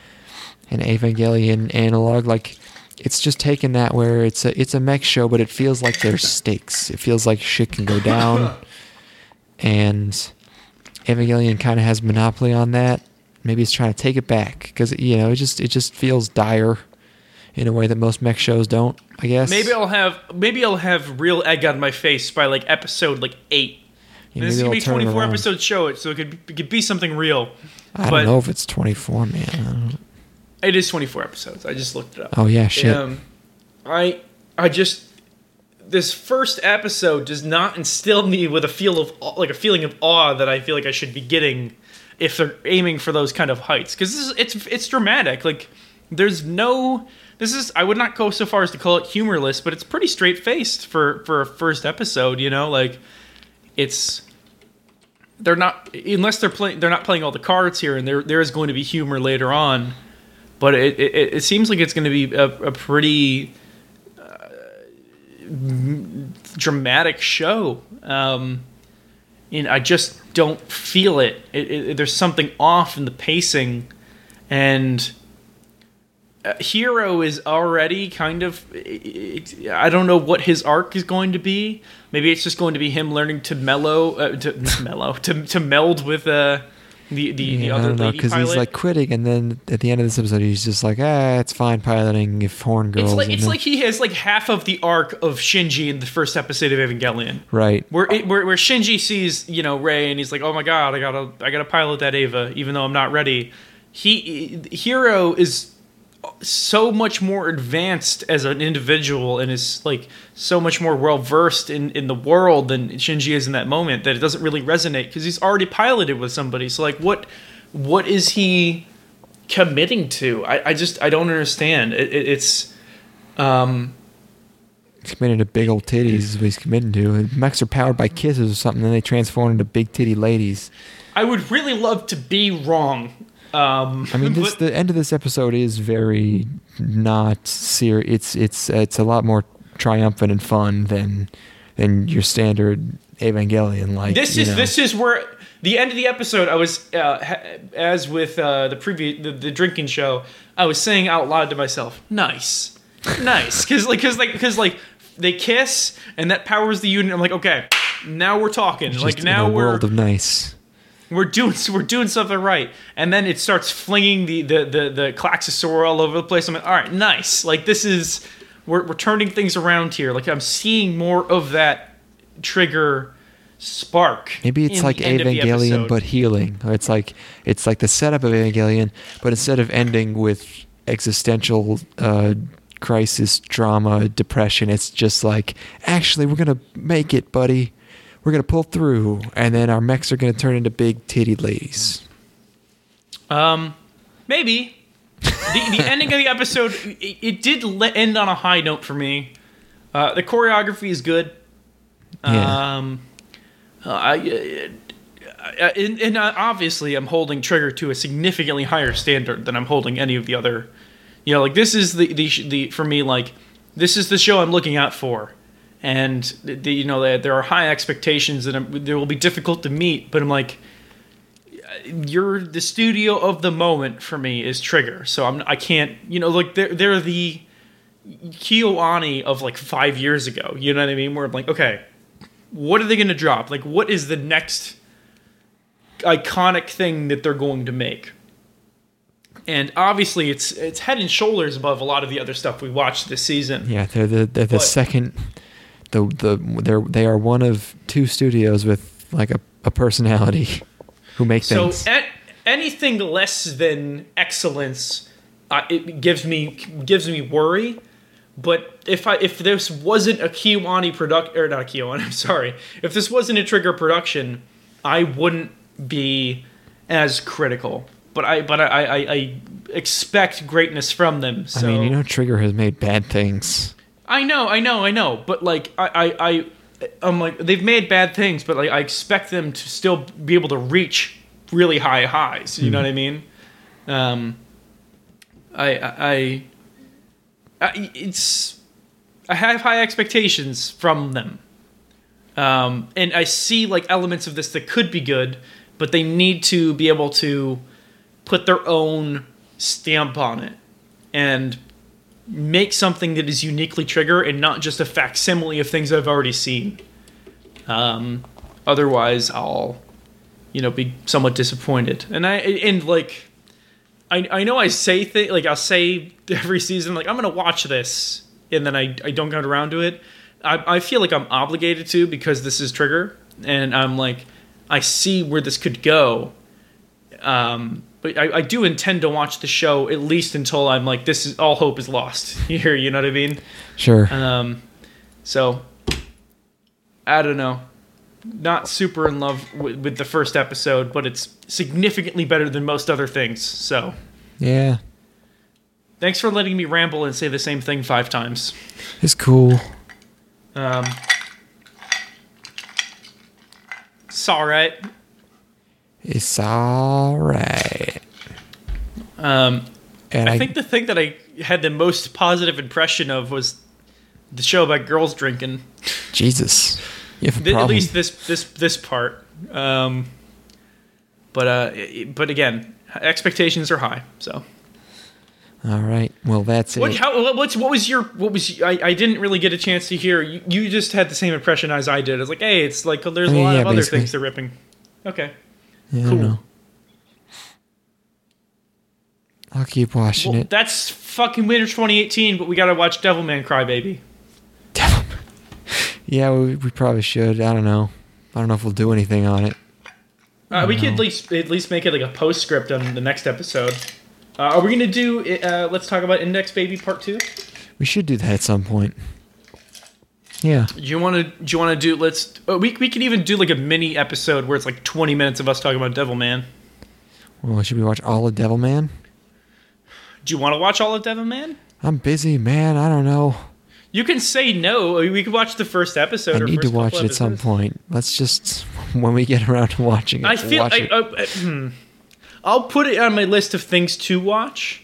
B: an Evangelion analog. Like, it's just taken that where it's a it's a mech show, but it feels like there's stakes. It feels like shit can go down, and Evangelion kind of has monopoly on that. Maybe it's trying to take it back because you know it just it just feels dire in a way that most mech shows don't. I guess
A: Maybe I'll have maybe I'll have real egg on my face by like episode like eight.
B: Yeah,
A: this is gonna be
B: they'll turn it
A: 24
B: around.
A: episode show it, so it could, it could be something real.
B: I
A: but-
B: don't know if it's 24, man.
A: It is 24 episodes. I just looked it up.
B: Oh yeah, shit.
A: Um, I I just this first episode does not instill me with a feel of like a feeling of awe that I feel like I should be getting if they're aiming for those kind of heights because it's it's dramatic. Like there's no this is I would not go so far as to call it humorless, but it's pretty straight faced for for a first episode. You know, like it's they're not unless they're playing they're not playing all the cards here, and there there is going to be humor later on. But it it, it seems like it's going to be a, a pretty uh, dramatic show. Um, and I just don't feel it. It, it. There's something off in the pacing, and uh, Hiro is already kind of. It, I don't know what his arc is going to be. Maybe it's just going to be him learning to mellow, uh, to mellow, to to meld with uh, the the, the
B: Yeah, I
A: other
B: don't know because he's like quitting, and then at the end of this episode, he's just like, "Ah, it's fine piloting if horn girls."
A: It's like it's like he has like half of the arc of Shinji in the first episode of Evangelion,
B: right.
A: where it, where, where Shinji sees you know Rei and he's like, oh my god, I gotta I gotta pilot that Eva even though I'm not ready. He Hiro is so much more advanced as an individual and is like so much more well versed in in the world than Shinji is in that moment that it doesn't really resonate because he's already piloted with somebody. So like what what is he committing to? I, I just I don't understand. It, it, it's um
B: He's committed to big old titties. Is what he's committed to. And mechs are powered by kisses or something. Then they transform into big titty ladies.
A: I would really love to be wrong. Um,
B: I mean, this
A: but-
B: the end of this episode is very not serious. It's it's it's a lot more triumphant and fun than than your standard Evangelion. Like
A: this is
B: know.
A: this is where the end of the episode. I was uh, as with uh, the previous the, the drinking show. I was saying out loud to myself, "Nice, nice," because like because like because like they kiss and that powers the unit. I'm like, okay, now we're talking.
B: Just
A: like
B: in
A: now
B: a
A: we're
B: world of nice.
A: We're doing we're doing something right. And then it starts flinging the the the, the klaxosaur all over the place. I'm like all right nice. Like this is we're, we're turning things around here. Like i'm seeing more of that trigger spark
B: Maybe it's like
A: the end of the
B: Evangelion, but healing. Or It's like it's like the setup of Evangelion, but instead of ending with existential uh, crisis, drama, depression, it's just like actually we're gonna make it, buddy. We're gonna pull through, and then our mechs are gonna turn into big titty ladies.
A: um maybe the, the ending of the episode it, it did le- end on a high note for me uh, the choreography is good
B: Yeah.
A: Um, uh, I, uh, and, and uh, obviously, I'm holding Trigger to a significantly higher standard than I'm holding any of the other. You know, like this is the the, the for me like this is the show I'm looking out for, and the, you know there- there are high expectations that I'm, they will be difficult to meet. But I'm like, you're the studio of the moment for me is Trigger, so I'm I can't you know like they're they're the Kyoani of like five years ago. You know what I mean? Where I'm like, okay, what are they going to drop? Like, what is the next iconic thing that they're going to make? And obviously, it's it's head and shoulders above a lot of the other stuff we watched this season.
B: Yeah, they're the they're the
A: But-
B: second the the they're they are one of two studios with like a, a personality who makes
A: So
B: things.
A: a- anything less than excellence, uh, it gives me gives me worry. But if I if this wasn't a Kyoani product or not a Kyoani, I'm sorry, if this wasn't a Trigger production, I wouldn't be as critical. But I but I I, I expect greatness from them. So
B: I mean, you know, Trigger has made bad things.
A: I know, I know, I know, but like I, I, I I'm like they've made bad things, but like I expect them to still be able to reach really high highs. You know what I mean? Um, I, I, I, it's I have high expectations from them, um, and I see like elements of this that could be good, but they need to be able to put their own stamp on it and make something that is uniquely trigger and not just a facsimile of things I've already seen. Um, otherwise, I'll, you know, be somewhat disappointed. And I and like, I I know I say things like I'll say every season like I'm gonna watch this, and then I I don't get around to it. I I feel like I'm obligated to because this is trigger, and I'm like I see where this could go. Um, but I, I do intend to watch the show at least until I'm like, this is all hope is lost here. You know what I mean?
B: Sure.
A: Um, so I don't know. Not super in love with, with the first episode, but it's significantly better than most other things. So
B: yeah.
A: thanks for letting me ramble and say the same thing five times.
B: It's cool.
A: Um, it's all right.
B: It's all right.
A: Um,
B: And
A: I think the thing that I had the most positive impression of was the show about girls drinking.
B: Jesus, you have a
A: Th- At least this this this part. Um, but uh, but again, expectations are high. So
B: all right. Well, that's
A: what?
B: it.
A: How? what- What's what was your what was? I, I didn't really get a chance to hear. You, you just had the same impression as I did. It's like, hey, it's like there's
B: I mean,
A: a lot
B: yeah,
A: of other
B: basically.
A: things they're ripping. Okay.
B: Yeah, I don't
A: cool.
B: know. I'll keep watching
A: Well,
B: it.
A: that's fucking winter 2018, but we gotta watch Devilman Crybaby. Devil.
B: yeah, we, we probably should. I don't know. I don't know if we'll do anything on it.
A: Uh, we could at least at least make it like a postscript on the next episode. Uh, are we gonna do? Uh, let's talk about Index Baby Part Two.
B: We should do that at some point. Yeah.
A: Do you want to? Do you want to do? Let's. Uh, we we could even do like a mini episode where it's like twenty minutes of us talking about Devil Man.
B: Well, should we watch all of Devil Man?
A: Do you want to watch all of Devil Man?
B: I'm busy, man. I don't know.
A: You can say no. We could watch the first episode.
B: I need to watch it at some point. Let's just when we get around to watching it.
A: I feel.
B: watch
A: I,
B: it.
A: uh, hmm. I'll put it on my list of things to watch.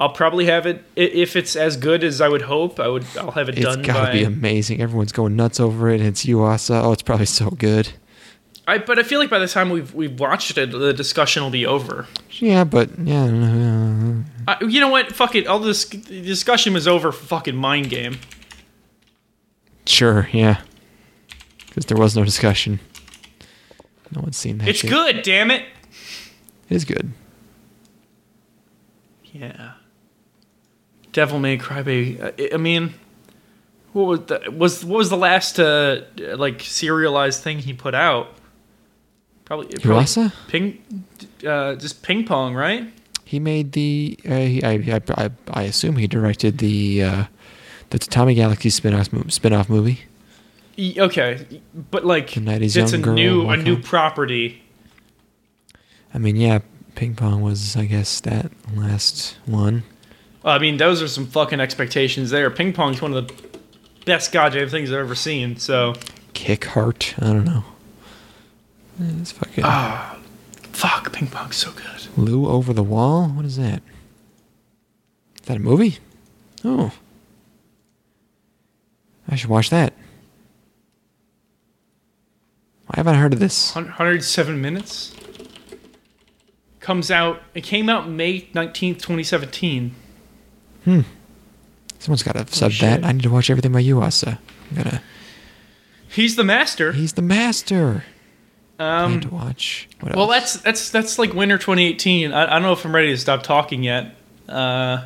A: I'll probably have it if it's as good as I would hope. I would. I'll have it
B: it's
A: done
B: gotta
A: by.
B: be amazing. Everyone's going nuts over it. It's Yuasa. Oh, it's probably so good.
A: I, but I feel like by the time we've we've watched it, the discussion will be over.
B: Yeah, but yeah, uh,
A: I, you know what? Fuck it. All this the discussion was over for fucking mind game.
B: sure, yeah. Because there was no discussion. No one's seen that.
A: It's
B: shit.
A: good. Damn it.
B: It is good.
A: Yeah. Devil May Cry Baby. I, I mean, what was the, was what was the last uh like serialized thing he put out? Probably, probably ping, uh, just ping pong, right?
B: He made the. Uh, he, I, I, I, I assume he directed the uh, the Tatami Galaxy spin-off, mo- spin-off movie.
A: Okay, but like
B: The Night is
A: it's a new a new property.
B: I mean, yeah, ping pong was, I guess, that last one.
A: I mean, those are some fucking expectations there. Ping pong's one of the best goddamn things I've ever seen. So
B: Kick Heart. I don't know. It's fucking
A: Ah. fuck, ping pong's so good.
B: Lu over the wall. What is that? Is that a movie? Oh, I should watch that. I haven't heard of this.
A: 107 minutes. Comes out. It came out May 19th, 2017.
B: Someone's got to sub
A: Oh,
B: that. I need to watch everything by Yuasa. I'm gonna.
A: He's the master.
B: He's the master.
A: Um,
B: need to watch. What
A: well,
B: else?
A: that's that's that's like winter 2018. I, I don't know if I'm ready to stop talking yet. Uh,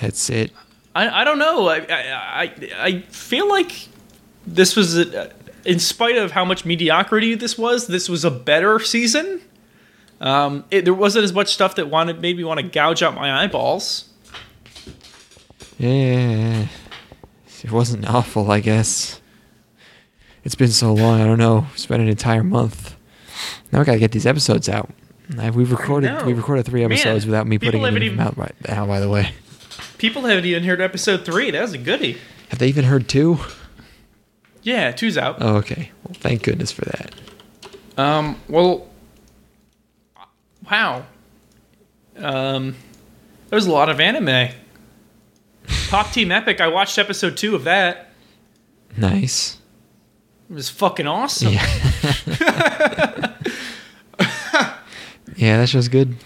B: that's it.
A: I, I don't know. I, I I I feel like this was, a, in spite of how much mediocrity this was, this was a better season. Um, it, there wasn't as much stuff that wanted made me want to gouge out my eyeballs.
B: Yeah, it wasn't awful, I guess. It's been so long. I don't know. Spent an entire month. Now I gotta get these episodes out. We've recorded we recorded three
A: Man,
B: episodes without me putting
A: haven't even-
B: out. By, out. By the way,
A: People haven't even heard episode three. That was a goodie.
B: have they even heard two?
A: Yeah, two's out.
B: Oh, okay. Well, thank goodness for that.
A: Um, well, wow. Um, there's a lot of anime. Pop Team Epic. I watched episode two of that.
B: Nice.
A: It was fucking awesome.
B: Yeah. yeah, that show's good.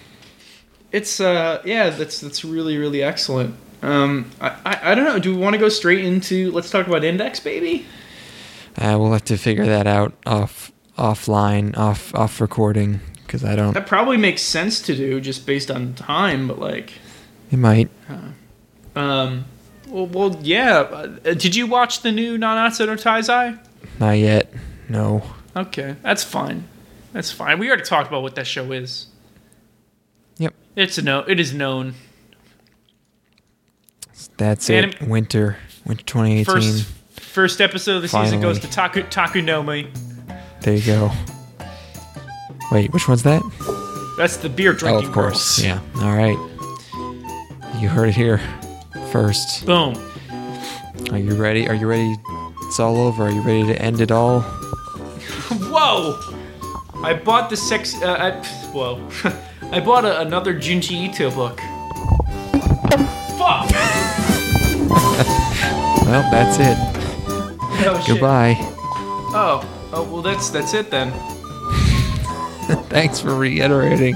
A: It's uh, yeah, that's that's really really excellent. Um, I, I I don't know. Do we want to go straight into? Let's talk about Index, baby.
B: Uh, we'll have to figure that out off offline, off off recording, because I don't.
A: That probably makes sense to do just based on time, but like,
B: It might.
A: Um, well, well yeah. Uh, did you watch the new Nanatsu no Taizai?
B: Not yet. No.
A: Okay, that's fine. That's fine. We already talked about what that show is.
B: Yep.
A: It's a no. It is known.
B: That's
A: Anim-
B: it. Winter. Winter 2018.
A: First first episode of the season goes to Taku Takunomi.
B: There you go. Wait, which one's that?
A: That's the beer drinking.
B: Oh, of course.
A: girls.
B: Yeah. All right. You heard it here first.
A: Boom.
B: Are you ready? Are you ready? It's all over. Are you ready to end it all?
A: Whoa! I bought the sex. Uh, I, whoa! I bought a, another Junji Ito book. Fuck!
B: Well, that's it.
A: Oh, shit.
B: Goodbye.
A: Oh, oh well, that's that's it then.
B: Thanks for reiterating.